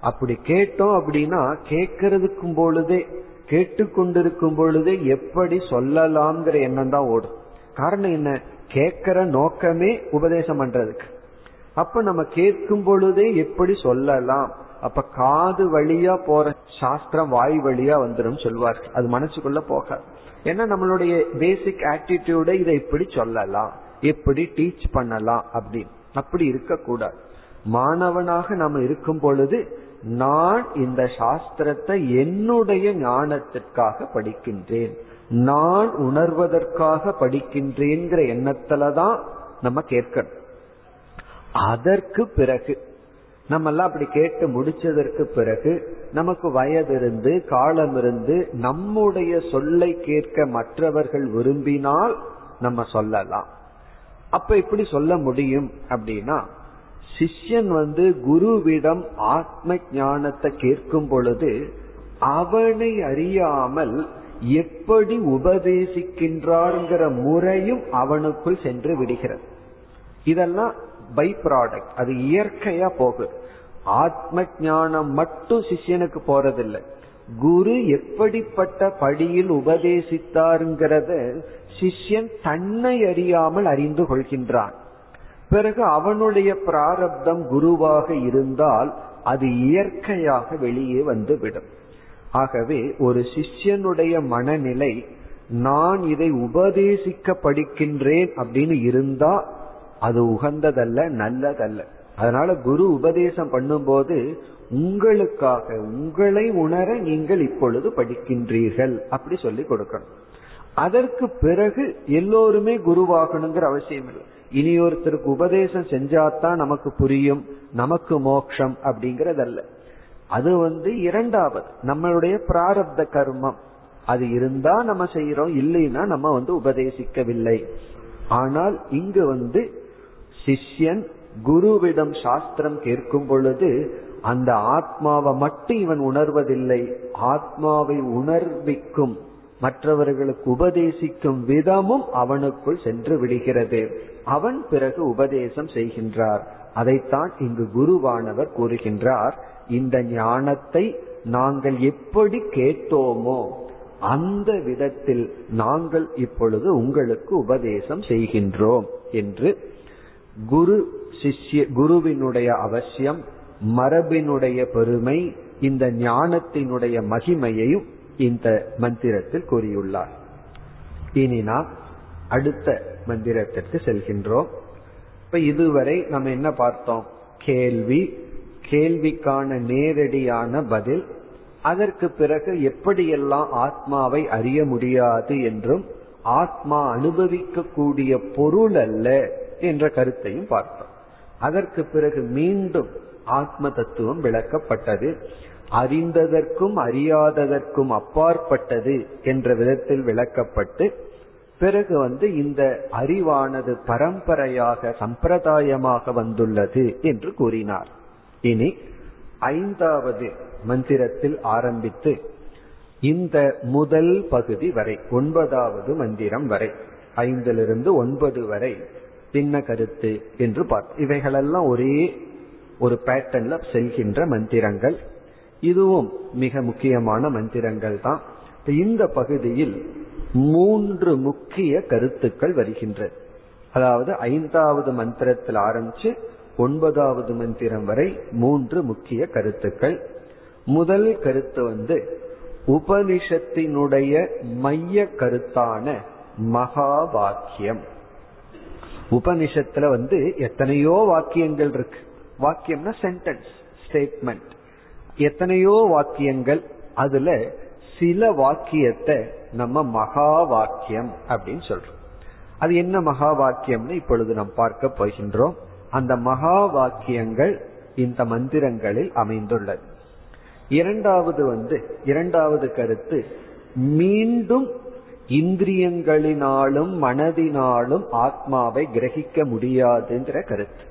அப்படி கேட்டோம் அப்படின்னா கேட்கறதுக்கும் பொழுதே கேட்டுக்கொண்டிருக்கும் பொழுதே எப்படி சொல்லலாம்ங்கிற எண்ணம் தான் ஓடும். காரணம் என்ன? கேட்கிற நோக்கமே உபதேசம் பண்றதுக்கு. அப்ப நம்ம கேட்கும் பொழுதே எப்படி சொல்லலாம்? அப்ப காது வழியா போற சாஸ்திரம் வாய் வழியா வந்துடும் சொல்வார்கள். அது மனசுக்குள்ள போகாது ஏன்னா நம்மளுடைய பேசிக் ஆட்டிடியூட இதை எப்படி சொல்லலாம். எப்படி டீச் பண்ணலாம் அப்படின்னு. அப்படி இருக்கக்கூடாது. மாணவனாக நம்ம இருக்கும் பொழுது நான் இந்த சாஸ்திரத்தை என்னுடைய ஞானத்திற்காக படிக்கின்றேன். நான் உணர்வதற்காக படிக்கின்றேங்கிற எண்ணத்துலதான் நம்ம கேட்கணும். அதற்கு பிறகு நம்ம எல்லாம் அப்படி கேட்டு முடிச்சதற்கு பிறகு நமக்கு வயது இருந்து காலம் இருந்து நம்முடைய சொல்லை கேட்க மற்றவர்கள் விரும்பினால் நம்ம சொல்லலாம். அப்ப இப்படி சொல்ல முடியும் அப்படின்னா சிஷ்யன் வந்து குருவிடம் ஆத்ம ஞானத்தை கேட்கும் பொழுது அவனை அறியாமல் எப்படி உபதேசிக்கின்றார்ங்கிற முறையும் அவனுக்குள் சென்று விடுகிறது. இதெல்லாம் பை ப்ராடக்ட் அது இயற்கையா போகுது. ஆத்ம ஞானம் மட்டும் சிஷ்யனுக்கு போறதில்லை. குரு எப்படிப்பட்ட படியில் உபதேசித்தாருங்கிறத சிஷ்யன் தன்னை அறியாமல் அறிந்து கொள்கின்றான். பிறகு அவனுடைய பிராரப்தம் குருவாக இருந்தால் அது இயற்கையாக வெளியே வந்து விடும் ஆகவே ஒரு சிஷ்யனுடைய மனநிலை நான் இதை உபதேசிக்க படிக்கின்றேன் அப்படின்னு இருந்தா அது உகந்ததல்ல நல்லதல்ல. அதனால குரு உபதேசம் பண்ணும்போது உங்களுக்காக உங்களை உணர நீங்கள் இப்பொழுது படிக்கின்றீர்கள் அப்படி சொல்லி கொடுக்கணும். அதற்கு பிறகு எல்லோருமே குருவாகணுங்கிற அவசியம் இல்லை. இனி ஒருத்தருக்கு உபதேசம் செஞ்சாதான் நமக்கு புரியும் நமக்கு மோக்ஷம் அப்படிங்கறதல்ல. அது வந்து இரண்டாவது நம்மளுடைய பிராரப்த கர்மம். அது இருந்தா நம்ம செய்யறோம் இல்லைன்னா நம்ம வந்து உபதேசிக்கவில்லை. ஆனால் இங்கு வந்து சிஷ்யன் குருவிடம் சாஸ்திரம் கேட்கும் பொழுது அந்த ஆத்மாவை மட்டும் இவன் உணர்வதில்லை. ஆத்மாவை உணர்விக்கும் மற்றவர்களுக்கு உபதேசிக்கும் விதமும் அவனுக்குள் சென்று விடுகிறது. அவன் பிறகு உபதேசம் செய்கின்றார். அதைத்தான் இங்கு குருவானவர் கூறுகின்றார். இந்த ஞானத்தை நாங்கள் எப்படி கேட்டோமோ அந்த விதத்தில் நாங்கள் இப்பொழுது உங்களுக்கு உபதேசம் செய்கின்றோம் என்று குரு சிஷ்ய குருவினுடைய அவசியம் மரபினுடைய பெருமை இந்த ஞானத்தினுடைய மகிமையையும் இந்த மந்திரத்தில் கூறியுள்ளார். இனி நாம் அடுத்த மந்திரத்திற்கு செல்கின்றோம். இப்ப இதுவரை நம்ம என்ன பார்த்தோம்? கேள்வி கேள்விக்கான நேரடியான பதில் அதற்கு பிறகு எப்படியெல்லாம் ஆத்மாவை அறிய முடியாது என்றும் ஆத்மா அனுபவிக்கக்கூடிய பொருள் அல்ல என்ற கருத்தையும் பார்த்தோம். அதற்கு பிறகு மீண்டும் ஆத்ம தத்துவம் விளக்கப்பட்டது. அறிந்ததற்கும் அறியாததற்கும் அப்பாற்பட்டது என்ற விதத்தில் விளக்கப்பட்டு பிறகு வந்து இந்த அறிவானது பரம்பரையாக சம்பிரதாயமாக வந்துள்ளது என்று கூறினார். இனி ஐந்தாவது மந்திரத்தில் ஆரம்பித்து இந்த முதல் பகுதி வரை ஒன்பதாவது மந்திரம் வரை ஐந்திலிருந்து ஒன்பது வரை பின்ன கருத்து என்று பார்த்து இவைகளெல்லாம் ஒரே ஒரு பேட்டர்ன்ல செல்கின்ற மந்திரங்கள். இதுவும் மிக முக்கியமான மந்திரங்கள் தான். இந்த பகுதியில் மூன்று முக்கிய கருத்துக்கள் வருகின்றது அதாவது ஐந்தாவது மந்திரத்தில் ஆரம்பிச்சு ஒன்பதாவது மந்திரம் வரை மூன்று முக்கிய கருத்துக்கள். முதல் கருத்து வந்து உபனிஷத்தினுடைய மைய கருத்தான மகா வாக்கியம். உபனிஷத்துல வந்து எத்தனையோ வாக்கியங்கள் இருக்கு. வாக்கியம்னா சென்டென்ஸ் ஸ்டேட்மெண்ட் எத்தனையோ வாக்கியங்கள் அதுல சில வாக்கியத்தை நம்ம மகா வாக்கியம் அப்படின்னு சொல்றோம். அது என்ன மகா வாக்கியம்னு இப்பொழுது நாம் பார்க்க போகின்றோம். அந்த மகா வாக்கியங்கள் இந்த மந்திரங்களில் அமைந்துள்ளது. இரண்டாவது வந்து இரண்டாவது கருத்து மீண்டும் இந்திரியங்களினாலும் மனதினாலும் ஆத்மாவை கிரகிக்க முடியாதுங்கிற கருத்து.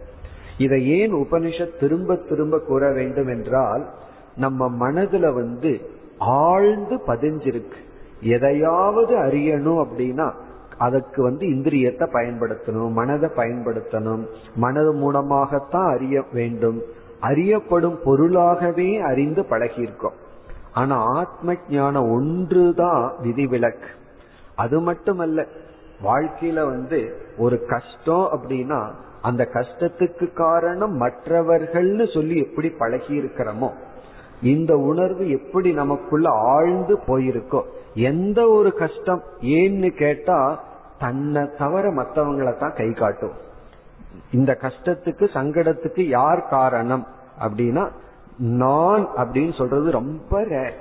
இதை ஏன் உபனிஷத் திரும்ப திரும்ப கூற வேண்டும் என்றால் நம்ம மனதுல வந்து ஆழ்ந்து பதிஞ்சிருக்கு. எதையாவது அறியணும் அப்படின்னா அதுக்கு வந்து இந்திரியத்தை பயன்படுத்தணும் மனதை பயன்படுத்தணும். மனது மூலமாகத்தான் அறிய வேண்டும். அறியப்படும் பொருளாகவே அறிந்து பழகியிருக்கோம். ஆனா ஆத்ம ஞானம் ஒன்றுதான் விதிவிலக்கு. அது மட்டுமல்ல வாழ்க்கையில வந்து ஒரு கஷ்டம் அப்படின்னா அந்த கஷ்டத்துக்கு காரணம் மற்றவர்கள்னு சொல்லி எப்படி பழகி இருக்கிறோமோ இந்த உணர்வு எப்படி நமக்குள்ள ஆழ்ந்து போயிருக்கோ எந்த ஒரு கஷ்டம் ஏன்னு கேட்டா தன்னை தவிர மற்றவங்களை தான் கை காட்டும். இந்த கஷ்டத்துக்கு சங்கடத்துக்கு யார் காரணம் அப்படின்னா நான் அப்படின்னு சொல்றது ரொம்ப ரேர்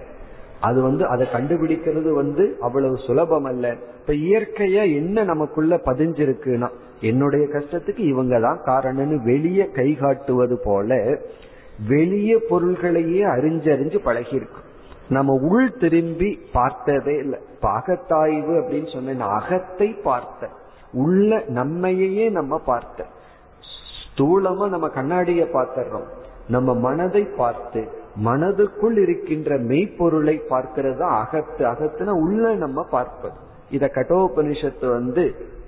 அது வந்து அதை கண்டுபிடிக்கிறது வந்து அவ்வளவு சுலபம் அல்ல இப்ப இயற்கையா என்ன நமக்குள்ள பதிஞ்சிருக்குன்னா என்னுடைய கஷ்டத்துக்கு இவங்க தான் காரணம்னு வெளியே கை காட்டுவது போல வெளிய பொருள்களையே அறிஞ்சறிஞ்சு பழகியிருக்கும். நம்ம உள் திரும்பி பார்த்ததே இல்லை. பாகத்தாய்வு அப்படின்னு சொன்ன அகத்தை பார்த்த உள்ள நம்மையே நம்ம பார்த்த ஸ்தூலமா நம்ம கண்ணாடியை பார்த்துறோம். நம்ம மனதை பார்த்து மனதுக்குள் இருக்கின்ற மெய்ப்பொருளை பார்க்கிறது. அகத்து அகத்துனா உள்ள நம்ம பார்ப்பது. இத கட்டோபனிஷத்து வந்து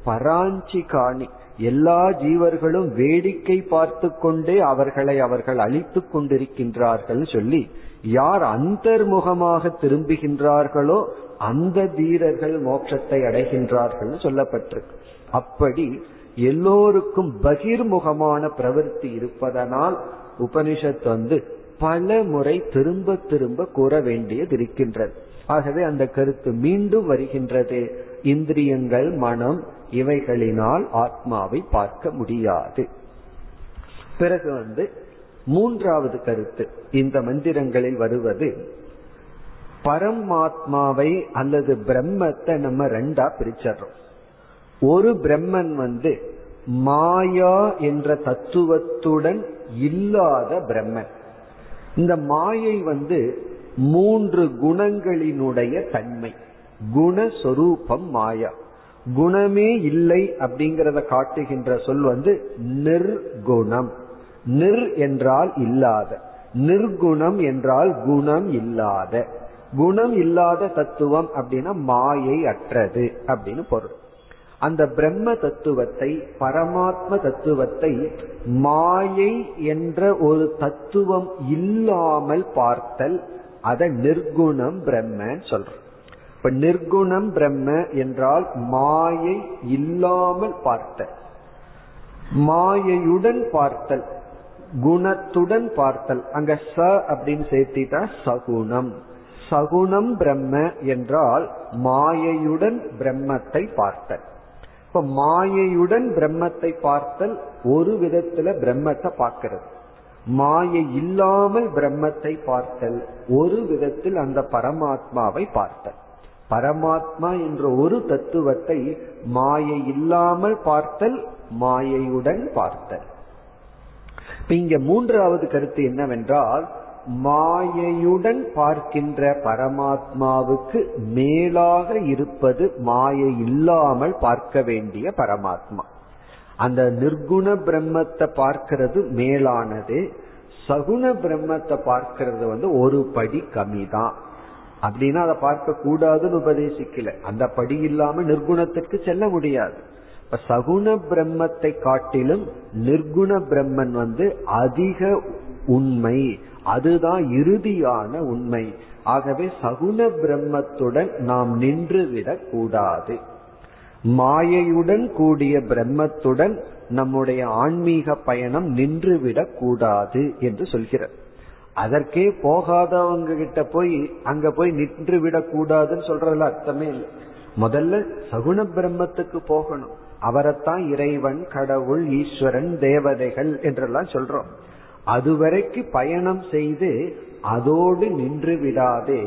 பராஞ்சி காணி எல்லா ஜீவர்களும் வேடிக்கை பார்த்து கொண்டே அவர்களை அவர்கள் அழித்துக் கொண்டிருக்கின்றார்கள் சொல்லி யார் அந்தர்முகமாக திரும்புகின்றார்களோ அந்த தீரர்கள் மோட்சத்தை அடைகின்றார்கள் சொல்லப்பட்டிருக்கு. அப்படி எல்லோருக்கும் பகிர்முகமான பிரவருத்தி இருப்பதனால் உபனிஷத் வந்து பல முறை திரும்ப திரும்ப கூற வேண்டியது இருக்கின்றது. ஆகவே அந்த கருத்து மீண்டும் வருகின்றது. இந்திரியங்கள் மனம் இவைகளினால் ஆத்மாவை பார்க்க முடியாது. பிறகு வந்து மூன்றாவது கருத்து. இந்த மந்திரங்களில் வருவது பரமாத்மாவை அல்லது பிரம்மத்தை நம்ம ரெண்டா பிரிச்சறோம் ஒரு பிரம்மன் வந்து மாயா என்ற தத்துவத்துடன் இல்லாத பிரம்மன். இந்த மாயை வந்து மூன்று குணங்களினுடைய தன்மை. குணஸ்வரூபம் மாயா. குணமே இல்லை அப்படிங்கிறத காட்டுகின்ற சொல் வந்து நிர்குணம். நிர் என்றால் இல்லாத. நிர்குணம் என்றால் குணம் இல்லாத. குணம் இல்லாத தத்துவம் அப்படின்னா மாயை அற்றது அப்படின்னு பொருள். அந்த பிரம்ம தத்துவத்தை பரமாத்ம தத்துவத்தை மாயை என்ற ஒரு தத்துவம் இல்லாமல் பார்த்தல் அத நிர்குணம் பிரம்மன்னு சொல்றோம். இப்ப நிர்குணம் பிரம்ம என்றால் மாயை இல்லாமல் பார்த்தல். மாயையுடன் பார்த்தல் குணத்துடன் பார்த்தல். அங்க ச அப்படின்னு சேர்த்திட்டா சகுணம். சகுணம் பிரம்ம என்றால் மாயையுடன் பிரம்மத்தை பார்த்தல். இப்ப மாயையுடன் பிரம்மத்தை பார்த்தல் ஒரு விதத்துல பிரம்மத்தை பார்க்கிறது. மாயை இல்லாமல் பிரம்மத்தை பார்த்தல் ஒரு விதத்தில் அந்த பரமாத்மாவை பார்த்தல். பரமாத்மா என்ற ஒரு தத்துவத்தை மாயை இல்லாமல் பார்த்தல் மாயையுடன் பார்த்தல். இங்க மூன்றாவது கருத்து என்னவென்றால் மாயையுடன் பார்க்கின்ற பரமாத்மாவுக்கு மேலாக இருப்பது மாயை இல்லாமல் பார்க்க வேண்டிய பரமாத்மா. அந்த நிர்குண பிரம்மத்தை பார்க்கிறது மேலானது சகுண பிரம்மத்தை பார்க்கிறது வந்து ஒரு படி கம்மி தான் அப்படின்னா அதை பார்க்க கூடாதுன்னு உபதேசிக்கல. அந்த படி இல்லாம நிர்குணத்திற்கு செல்ல முடியாது. இப்ப சகுண பிரம்மத்தை காட்டிலும் நிர்குண பிரம்மன் வந்து அதிக உண்மை அதுதான் இறுதியான உண்மை. ஆகவே சகுண பிரம்மத்துடன் நாம் நின்றுவிடக் கூடாது. மாயையுடன் கூடிய பிரம்மத்துடன் நம்முடைய ஆன்மீக பயணம் நின்றுவிடக் கூடாது என்று சொல்கிறார். அதற்கே போகாதவங்க கிட்ட போய் அங்க போய் நின்று விடக்கூடாதுன்னு சொல்றதுல அர்த்தமே இல்லை. முதல்ல சகுண பிரம்மத்துக்கு போகணும். அவரைத்தான் இறைவன் கடவுள் ஈஸ்வரன் தேவதைகள் என்றெல்லாம் சொல்றோம். அதுவரைக்கு பயணம் செய்து அதோடு நின்று விடாதே.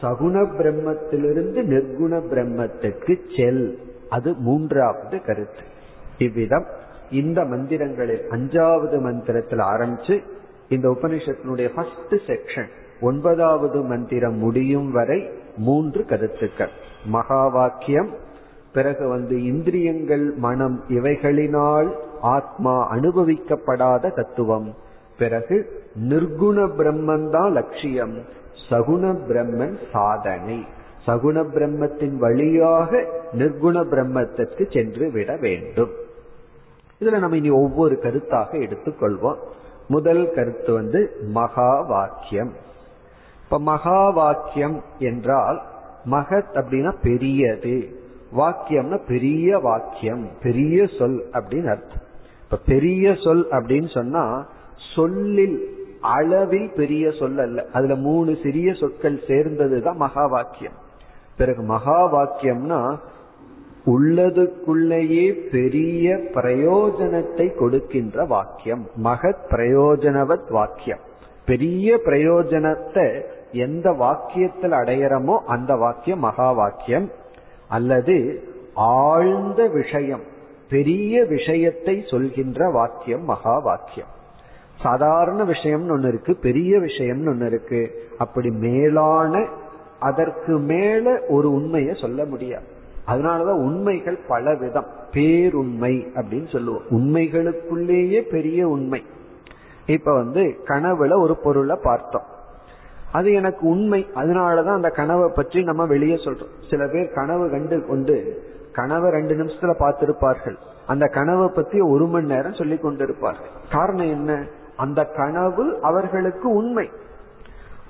சகுண பிரம்மத்திலிருந்து நிர்குண பிரம்மத்துக்கு செல். அது மூன்றாவது கருத்து. இவ்விதம் இந்த மந்திரங்களில் அஞ்சாவது மந்திரத்தில் ஆரம்பிச்சு இந்த உபனிஷத்தினுடைய ஃபர்ஸ்ட் செக்ஷன் ஒன்பதாவது மந்திரம் முடியும் வரை மூன்று கருத்துக்கள். மகா வாக்கியம் பிறகு வந்து இந்திரியங்கள் மனம் இவைகளினால் ஆத்மா அனுபவிக்கப்படாத தத்துவம். பிறகு நிர்குண பிரம்மன் தான் லட்சியம் சகுண பிரம்மன் சாதனை. சகுண பிரம்மத்தின் வழியாக நிர்குண பிரம்மத்திற்கு சென்று விட வேண்டும். இதுல நம்ம இனி ஒவ்வொரு கருத்தாக எடுத்துக்கொள்வோம். முதல் கருத்து வந்து மகா வாக்கியம் இப்ப மகா வாக்கியம் என்றால் மகத் அப்படின்னா பெரியது. வாக்கியம்னா பெரிய வாக்கியம் பெரிய சொல் அப்படின்னு அர்த்தம். இப்ப பெரிய சொல் அப்படின்னு சொன்னா சொல்லில் அளவில் பெரிய சொல் அல்ல. அதுல மூணு சிறிய சொற்கள் சேர்ந்ததுதான் மகா வாக்கியம் பிறகு மகா வாக்கியம்னா உள்ளதுக்குள்ளேயே பெரிய பிரயோஜனத்தை கொடுக்கின்ற வாக்கியம். மகத் பிரயோஜனவத் வாக்கியம். பெரிய பிரயோஜனத்தை எந்த வாக்கியத்தில் அடையிறமோ அந்த வாக்கியம் மகா வாக்கியம் அல்லது ஆழ்ந்த விஷயம் பெரிய விஷயத்தை சொல்கின்ற வாக்கியம் மகா வாக்கியம் சாதாரண விஷயம்னு ஒன்று இருக்கு பெரிய விஷயம்னு ஒன்று இருக்கு. அப்படி மேலான அதற்கு மேல ஒரு உண்மையை சொல்ல முடியாது. அதனாலதான் உண்மைகள் பல விதம் பேருண்மை அப்படின்னு சொல்லுவோம். உண்மைகளுக்குள்ளேயே பெரிய உண்மை. இப்ப வந்து கனவுல ஒரு பொருளை பார்த்தோம். அது எனக்கு உண்மை. அதனாலதான் அந்த கனவை பற்றி நம்ம வெளியே சொல்றோம். சில பேர் கனவு கண்டு கொண்டு கனவை ரெண்டு நிமிஷத்துல பார்த்திருப்பார்கள். அந்த கனவை பத்தி ஒரு மணி நேரம் சொல்லி கொண்டிருப்பார்கள். காரணம் என்ன? அந்த கனவு அவர்களுக்கு உண்மை.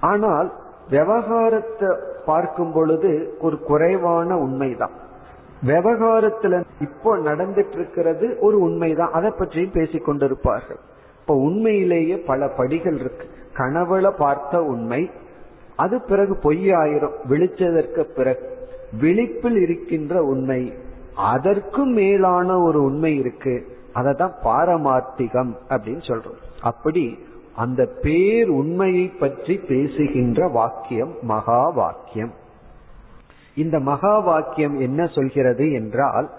ஆனால் விவகாரத்தை பார்க்கும் பொழுது ஒரு குறைவான உண்மைதான். விவகாரத்துல இப்போ நடந்துட்டு இருக்கிறது ஒரு உண்மைதான். அதை பற்றியும் பேசிக் கொண்டிருப்பார்கள். இப்ப உண்மையிலேயே பல படிகள் இருக்கு. கனவுல பார்த்த உண்மை அது பிறகு பொய்யாயிரும். விழிச்சதற்கு பிறகு. விழிப்பில் இருக்கின்ற உண்மை அதற்கும் மேலான ஒரு உண்மை இருக்கு. அதை தான் பாரமார்த்திகம் அப்படின்னு சொல்றோம். அப்படி அந்த பேர் உண்மையை பற்றி பேசுகின்ற வாக்கியம் மகா வாக்கியம். இந்த மகா வாக்கியம் என்ன சொல்கிறது என்றால்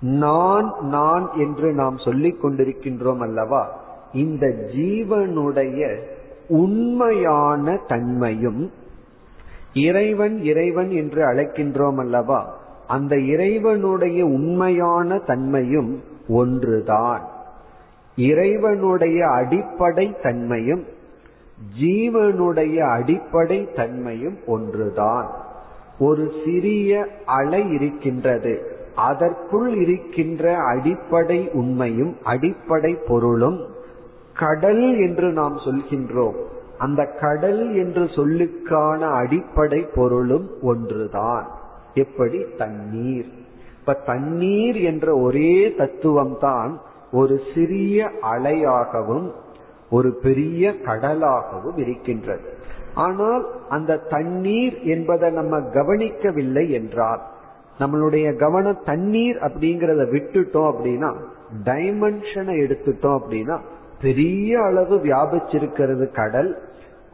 நான் நான் என்று நாம் சொல்லிக் கொண்டிருக்கின்றோம் அல்லவா இந்த ஜீவனுடைய உண்மையான தன்மையும் இறைவன் இறைவன் என்று அழைக்கின்றோம் அல்லவா அந்த இறைவனுடைய உண்மையான தன்மையும் ஒன்றுதான். இறைவனுடைய அடிப்படை தன்மையும் ஜீவனுடைய அடிப்படை தன்மையும் ஒன்றுதான். ஒரு சிறிய அலை இருக்கின்றது. அதற்குள் இருக்கின்ற அடிப்படை உண்மையும் அடிப்படை பொருளும் கடல் என்று நாம் சொல்கின்றோம். அந்த கடல் என்று சொல்லுக்கான அடிப்படை பொருளும் ஒன்றுதான். எப்படி? தண்ணீர். இப்ப தண்ணீர் என்ற ஒரே தத்துவம் தான் ஒரு சிறிய அலையாகவும் ஒரு பெரிய கடலாகவும் இருக்கின்றது. ஆனால் அந்த தண்ணீர் என்பதை நம்ம கவனிக்கவில்லை என்றால் நம்மளுடைய கவனம் தண்ணீர் அப்படிங்கறத விட்டுட்டோம் அப்படின்னா டைமென்ஷனை எடுத்துட்டோம் அப்படின்னா பெரிய அளவு வியாபிச்சிருக்கிறது கடல்.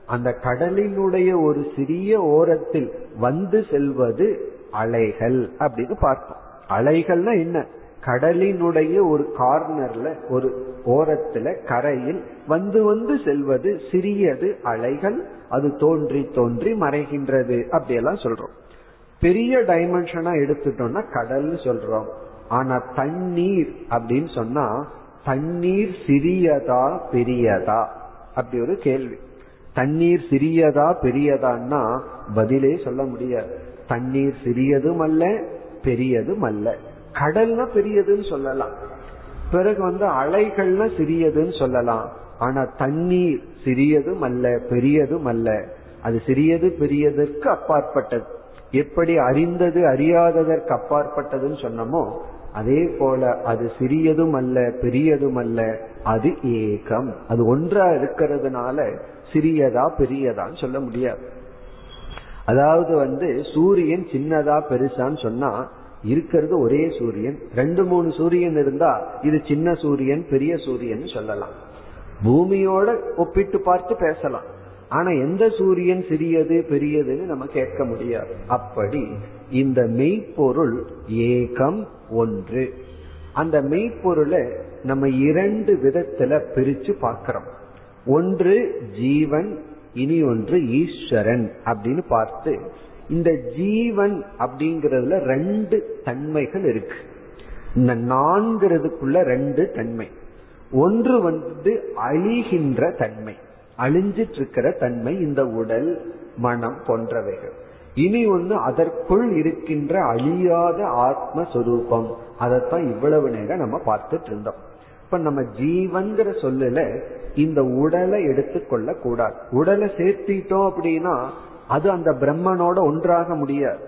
அந்த கடலினுடைய ஒரு சிறிய ஓரத்தில் வந்து செல்வது அலைகள் அப்படின்னு பார்ப்போம். அலைகள்னா என்ன? கடலினுடைய ஒரு கார்னர்ல ஒரு ஓரத்துல கரையில் வந்து வந்து செல்வது சிறியது அலைகள் அது தோன்றி தோன்றி மறைகின்றது அப்படியெல்லாம் சொல்றோம். பெரிய டைமென்ஷனா எடுத்துட்டோம்னா கடல்னு சொல்றோம். ஆனா தண்ணீர் அப்படின்னு சொன்னா தண்ணீர் சிறியதா பெரியதா? அப்படி ஒரு கேள்வி. தண்ணீர் சிறியதா பெரியதான்னா பதிலே சொல்ல முடியாது. தண்ணீர் சிறியதும் அல்ல பெரியதும் அல்ல. கடல்னா பெரியதுன்னு சொல்லலாம். பிறகு வந்து அலைகள்னா சிறியதுன்னு சொல்லலாம். ஆனா தண்ணீர் சிறியதும் அல்ல பெரியதும் அல்ல. அது சிறியது பெரியதற்கு அப்பாற்பட்டது. எப்படி அறிந்தது அறியாததற்கு அப்பாற்பட்டதுன்னு சொன்னமோ அதே போல அது சிறியதும் அல்ல பெரியதும் அல்ல. அது ஏகம். அது ஒன்றா இருக்கிறதுனால சிறியதா பெரியதான்னு சொல்ல முடியாது. அதாவது வந்து சூரியன் சின்னதா பெருசான்னு சொன்னா இருக்கிறது ஒரே சூரியன். ரெண்டு மூணு சூரியன் இருந்தா இது சின்ன சூரியன் பெரிய சூரியன் சொல்லலாம். பூமியோட ஒப்பிட்டு பார்த்து பேசலாம். ஆனா எந்த சூரியன் சிறியது பெரியதுன்னு நம்ம கேட்க முடியாது. அப்படி இந்த மெய்ப்பொருள் ஏகம் ஒன்று. அந்த மெய்ப்பொருளை நம்ம இரண்டு விதத்துல பிரிச்சு பார்க்கிறோம். ஒன்று ஜீவன் இனி ஒன்று ஈஸ்வரன் அப்படின்னு பார்த்து இந்த ஜீவன் அப்படிங்கறதுல ரெண்டு தன்மைகள் இருக்கு. இந்த நான்கிறதுக்குள்ள ரெண்டு தன்மை. ஒன்று வந்து அழிகின்ற தன்மை. அழிஞ்சிட்டு இருக்கிற தன்மை இந்த உடல் மனம் போன்றவைகள். இனி ஒன்று அதற்குள் இருக்கின்ற அழியாத ஆத்மஸ்வரூபம். அதைத்தான் இவ்வளவு நேரம் நம்ம பார்த்துட்டு இருந்தோம். இப்ப நம்ம ஜீவன்கிற சொல்லல இந்த உடலை எடுத்துக்கொள்ள கூடாது உடலை சேர்த்திட்டோம் அப்படின்னா அது அந்த பிரம்மனோட ஒன்றாக முடியாது.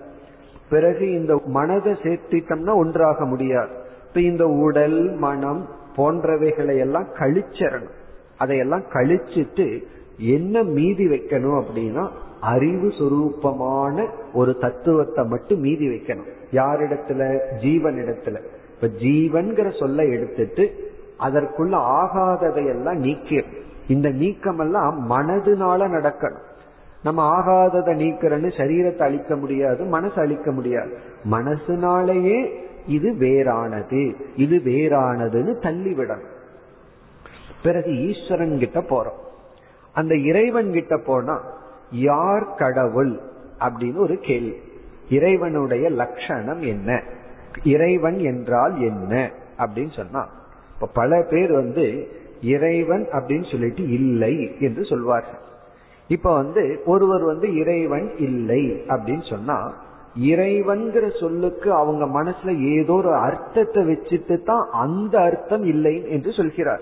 பிறகு இந்த மனதை சேர்த்திட்டோம்னா ஒன்றாக முடியாது. இப்ப இந்த உடல் மனம் போன்றவைகளை எல்லாம் கழிச்சிடணும் அதையெல்லாம் கழிச்சிட்டு என்ன மீதி வைக்கணும் அப்படின்னா அறிவு சுரூபமான ஒரு தத்துவத்தை மட்டும் மீதி வைக்கணும். யாரிடத்துல? ஜீவன் இடத்துல இப்ப ஜீவன்கிற சொல்ல எடுத்துட்டு அதற்குள்ள ஆகாததையெல்லாம் நீக்கிடும் இந்த நீக்கம் எல்லாம் மனதுனால நடக்கணும். நம்ம ஆகாததை நீக்கிறன்னு சரீரத்தை அழிக்க முடியாது மனசு அழிக்க முடியாது. மனசுனாலேயே இது வேறானது. இது வேறானதுன்னு தள்ளிவிடணும். பிறகு ஈஸ்வரன் கிட்ட போறோம். அந்த இறைவன் கிட்ட போனா யார் கடவுள்? அப்படின்னு ஒரு கேள்வி. இறைவனுடைய லட்சணம் என்ன? இறைவன் என்றால் என்ன? அப்படின்னு சொன்னா இப்ப பல பேர் வந்து இறைவன் அப்படின்னு சொல்லிட்டு இல்லை என்று சொல்வார்கள். இப்ப வந்து ஒருவர் வந்து இறைவன் இல்லை அப்படின்னு சொன்னா இறைவன்கிற சொல்லுக்கு அவங்க மனசுல ஏதோ ஒரு அர்த்தத்தை வச்சுட்டு தான் அந்த அர்த்தம் இல்லை என்று சொல்கிறார்.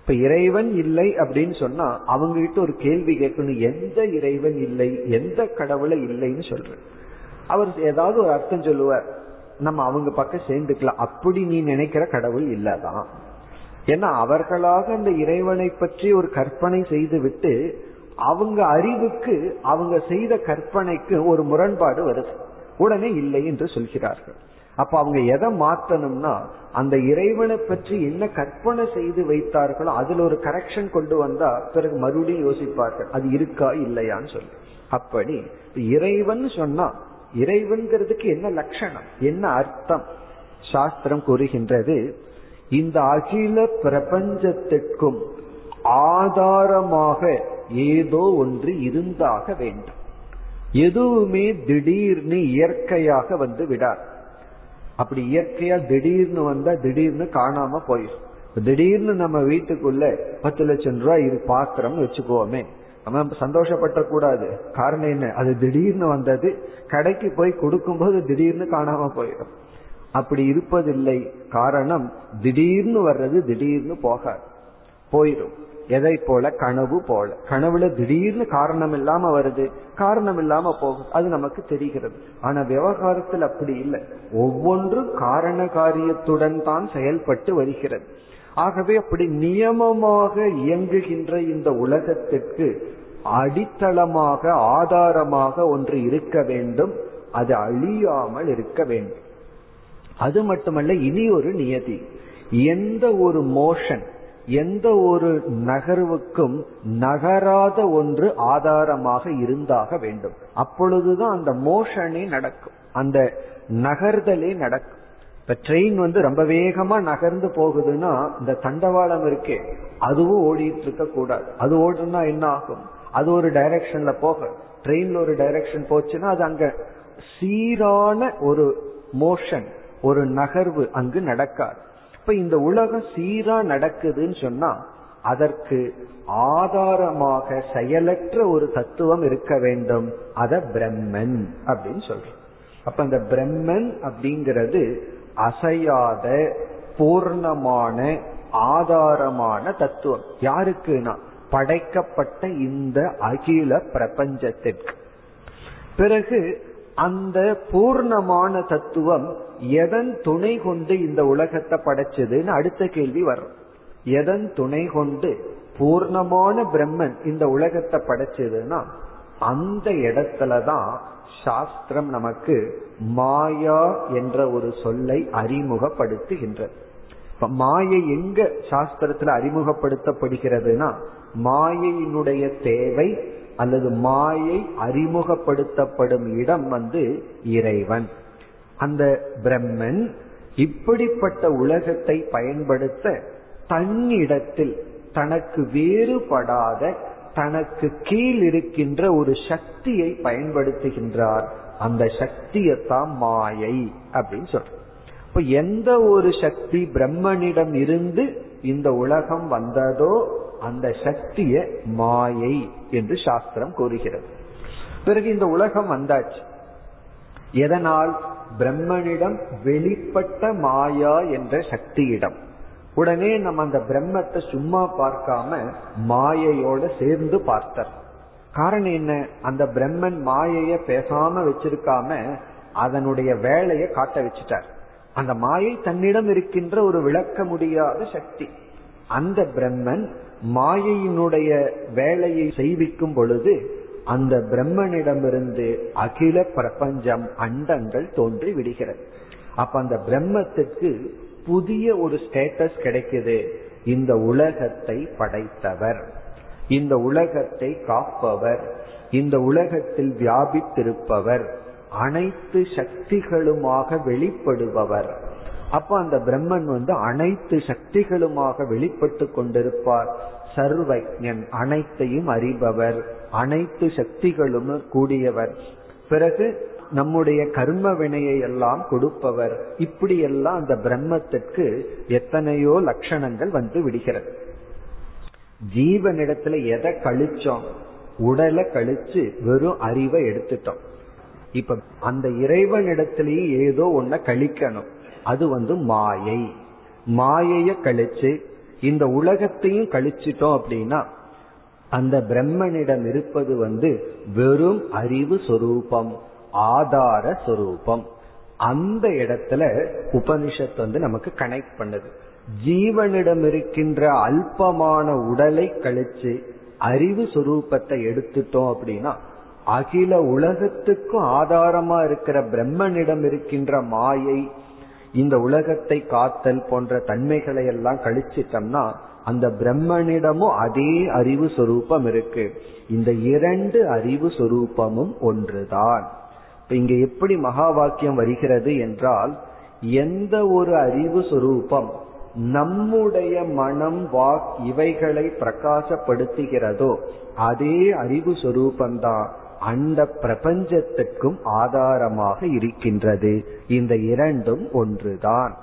இப்ப இறைவன் இல்லை அப்படின்னு சொன்னா அவங்க கிட்ட ஒரு கேள்வி கேட்கணும் எந்த இறைவன் இல்லை எந்த கடவுளை இல்லைன்னு சொல்ற அவர் ஏதாவது ஒரு அர்த்தம் சொல்லுவார் நம்ம அவங்க பக்கம் சேர்ந்துக்கலாம் அப்படி நீ நினைக்கிற கடவுள் இல்லதான். ஏன்னா அவர்களாக அந்த இறைவனை பற்றி ஒரு கற்பனை செய்து விட்டு அவங்க அறிவுக்கு அவங்க செய்த கற்பனைக்கு ஒரு முரண்பாடு வருது. உடனே இல்லை என்று சொல்கிறார்கள். அப்ப அவங்க எதை மாத்தணும்னா அந்த இறைவனை பற்றி என்ன கற்பனை செய்து வைத்தார்களோ அதுல ஒரு கரெக்ஷன் கொண்டு வந்தா பிறகு மறுபடியும் யோசிப்பார்கள் அது இருக்கா இல்லையான்னு சொல்லி. அப்படி இறைவன் சொன்னா இறைவன்கிறதுக்கு என்ன லட்சணம் என்ன அர்த்தம்? சாஸ்திரம் கூறுகின்றது இந்த அகில பிரபஞ்சத்திற்கும் ஆதாரமாக ஏதோ ஒன்று இருந்தாக வேண்டும். எதுவுமே திடீர்னு இயற்கையாக வந்து விடார் அப்படி இயற்கையா திடீர்னு வந்தா திடீர்னு காணாம போயிடும் திடீர்னு நம்ம வீட்டுக்குள்ள பத்து லட்சம் ரூபாய் இது பாத்திரம் வச்சுக்கோமே. நம்ம சந்தோஷப்பட்ட கூடாது. காரணம் என்ன? அது திடீர்னு வந்தது கடைக்கு போய் கொடுக்கும்போது திடீர்னு காணாம போயிடும் அப்படி இருப்பதில்லை. காரணம் திடீர்னு வர்றது திடீர்னு போகாது. போயிடும் எதை போல? கனவு போல. கனவுல திடீர்னு காரணம் இல்லாம வருது. காரணம் இல்லாம போகும். அது நமக்கு தெரிகிறது. ஆனா விவகாரத்தில் அப்படி இல்லை. ஒவ்வொன்றும் காரண காரியத்துடன் தான் செயல்பட்டு வருகிறது. ஆகவே அப்படி நியமமாக இயங்குகின்ற இந்த உலகத்திற்கு அடித்தளமாக ஆதாரமாக ஒன்று இருக்க வேண்டும். அது அழியாமல் இருக்க வேண்டும். அது மட்டுமல்ல இனி ஒரு நியதி. எந்த ஒரு மோஷன் எந்த ஒரு நகர்வுக்கும் நகராத ஒன்று ஆதாரமாக இருந்தாக வேண்டும். அப்பொழுதுதான் அந்த மோஷனே நடக்கும். அந்த நகர்தலே நடக்கும். இப்ப ட்ரெயின் வந்து ரொம்ப வேகமா நகர்ந்து போகுதுன்னா இந்த தண்டவாளம் இருக்கே அதுவும் ஓடிட்டு இருக்க கூடாது. அது ஓடுனா என்ன ஆகும்? அது ஒரு டைரக்ஷன்ல போக. ட்ரெயின்ல ஒரு டைரக்ஷன் போச்சுன்னா அது அங்க சீரான ஒரு மோஷன் ஒரு நகர்வு அங்கு நடக்காது. இப்ப இந்த உலகம் சீரா நடக்குதுன்னு சொன்னா அதற்கு ஆதாரமாக செயலற்ற ஒரு தத்துவம் இருக்க வேண்டும். அத பிரம்மன் அப்படின்னு சொல்றோம். அப்ப இந்த பிரம்மன் அப்படிங்கிறது அசையாத பூர்ணமான ஆதாரமான தத்துவம். யாருக்குன்னா படைக்கப்பட்ட இந்த அகில பிரபஞ்சத்திற்கு. பிறகு அந்த பூர்ணமான தத்துவம் எதன் துணை கொண்டு இந்த உலகத்தை படைச்சதுன்னு அடுத்த கேள்வி வரும். எதன் துணை கொண்டு பூர்ணமான பிரம்மன் இந்த உலகத்தை படைச்சதுன்னா அந்த இடத்துலதான் சாஸ்திரம் நமக்கு மாயா என்ற ஒரு சொல்லை அறிமுகப்படுத்துகின்றது. இப்ப மாயை எங்க சாஸ்திரத்துல அறிமுகப்படுத்தப்படுகிறதுனா மாயையினுடைய தேவை அல்லது மாயை அறிமுகப்படுத்தப்படும் இடம் வந்து இறைவன். அந்த பிரம்மன் இப்படிப்பட்ட உலகத்தை பயன்படுத்த தன்னிடத்தில் தனக்கு வேறுபடாத தனக்கு கீழ் இருக்கின்ற ஒரு சக்தியை பயன்படுத்துகின்றார். அந்த சக்தியத்தான் மாயை அப்படின்னு சொல்ற இப்ப எந்த ஒரு சக்தி பிரம்மனிடம் இருந்து இந்த உலகம் வந்ததோ அந்த சக்திய மாயை என்று சாஸ்திரம் கூறுகிறது. பிறகு இந்த உலகம் வந்தாச்சு. எதனால்? பிரம்மனிடம் வெளிப்பட்ட மாயா என்ற சக்தியிடம். உடனே நம்ம அந்த பிரம்மத்தை சும்மா பார்க்காம மாயையோட சேர்ந்து பார்த்தர். காரணம் என்ன? அந்த பிரம்மன் மாயைய பேசாம வச்சிருக்காம அதனுடைய வேலையை காட்ட வச்சுட்டார். அந்த மாயை தன்னிடம் இருக்கின்ற ஒரு விளக்க முடியாத சக்தி. அந்த பிரம்மன் மாயையினுடைய வேலையை செய்விக்கும் பொழுது அந்த பிரம்மனிடமிருந்து அகில பிரபஞ்சம் அண்டங்கள் தோன்றி விடுகிறது. அப்ப அந்த பிரம்மத்துக்கு புதிய ஒரு ஸ்டேட்டஸ் கிடைக்குது. இந்த உலகத்தை படைத்தவர். இந்த உலகத்தை காப்பவர். இந்த உலகத்தில் வியாபித்திருப்பவர். அனைத்து சக்திகளுமாக வெளிப்படுபவர். அப்ப அந்த பிரம்மன் வந்து அனைத்து சக்திகளுமாக வெளிப்பட்டு கொண்டிருப்பார். சர்வஜன் அனைத்தையும் அறிபவர். அனைத்து சக்திகளும் கூடியவர். பிறகு நம்முடைய கர்ம வினையை எல்லாம் கொடுப்பவர். இப்படி எல்லாம் அந்த பிரம்மத்திற்கு எத்தனையோ லட்சணங்கள் வந்து விடுகிறது. ஜீவனிடத்துல எதை கழிச்சோம்? உடலை கழிச்சு வெறும் அறிவை எடுத்துட்டோம். இப்ப அந்த இறைவனிடத்திலேயே ஏதோ ஒன்ன கழிக்கணும். அது வந்து மாயை. மாயைய கழிச்சு இந்த உலகத்தையும் கழிச்சிட்டோம் அப்படின்னா அந்த பிரம்மனிடம் இருப்பது வந்து வெறும் அறிவு சொரூபம் ஆதார சொரூபம். அந்த இடத்துல உபனிஷத் வந்து நமக்கு கனெக்ட் பண்ணுது. ஜீவனிடம் இருக்கின்ற அல்பமான உடலை கழிச்சு அறிவு சுரூபத்தை எடுத்துட்டோம் அப்படின்னா அகில உலகத்துக்கும் ஆதாரமா இருக்கிற பிரம்மனிடம் இருக்கின்ற மாயை இந்த உலகத்தை காத்தல் போன்ற தன்மைகளை எல்லாம் கழிச்சிட்டோம்னா அந்த பிரம்மனிடமும் அதே அறிவு சொரூபம் இருக்கு. இந்த இரண்டு அறிவு சொரூபமும் ஒன்றுதான். இப்ப இங்க எப்படி மகா வாக்கியம் வருகிறது என்றால் எந்த ஒரு அறிவு சொரூபம் நம்முடைய மனம் வாக் இவைகளை பிரகாசப்படுத்துகிறதோ அதே அறிவு சொரூபந்தான் அந்த பிரபஞ்சத்துக்கும் ஆதாரமாக இருக்கின்றது. இந்த இரண்டும் ஒன்றுதான்.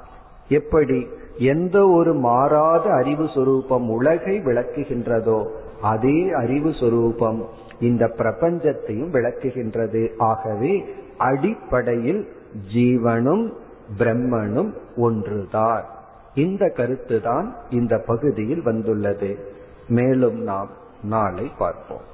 எப்படி? எந்த ஒரு மாறாத அறிவு சொரூபம் உலகை விளக்குகின்றதோ அதே அறிவு சொரூபம் இந்த பிரபஞ்சத்தையும் விளக்குகின்றது. ஆகவே அடிப்படையில் ஜீவனும் பிரம்மனும் ஒன்றுதான். இந்த கருத்துதான் இந்த பகுதியில் வந்துள்ளது. மேலும் நாம் நாளை பார்ப்போம்.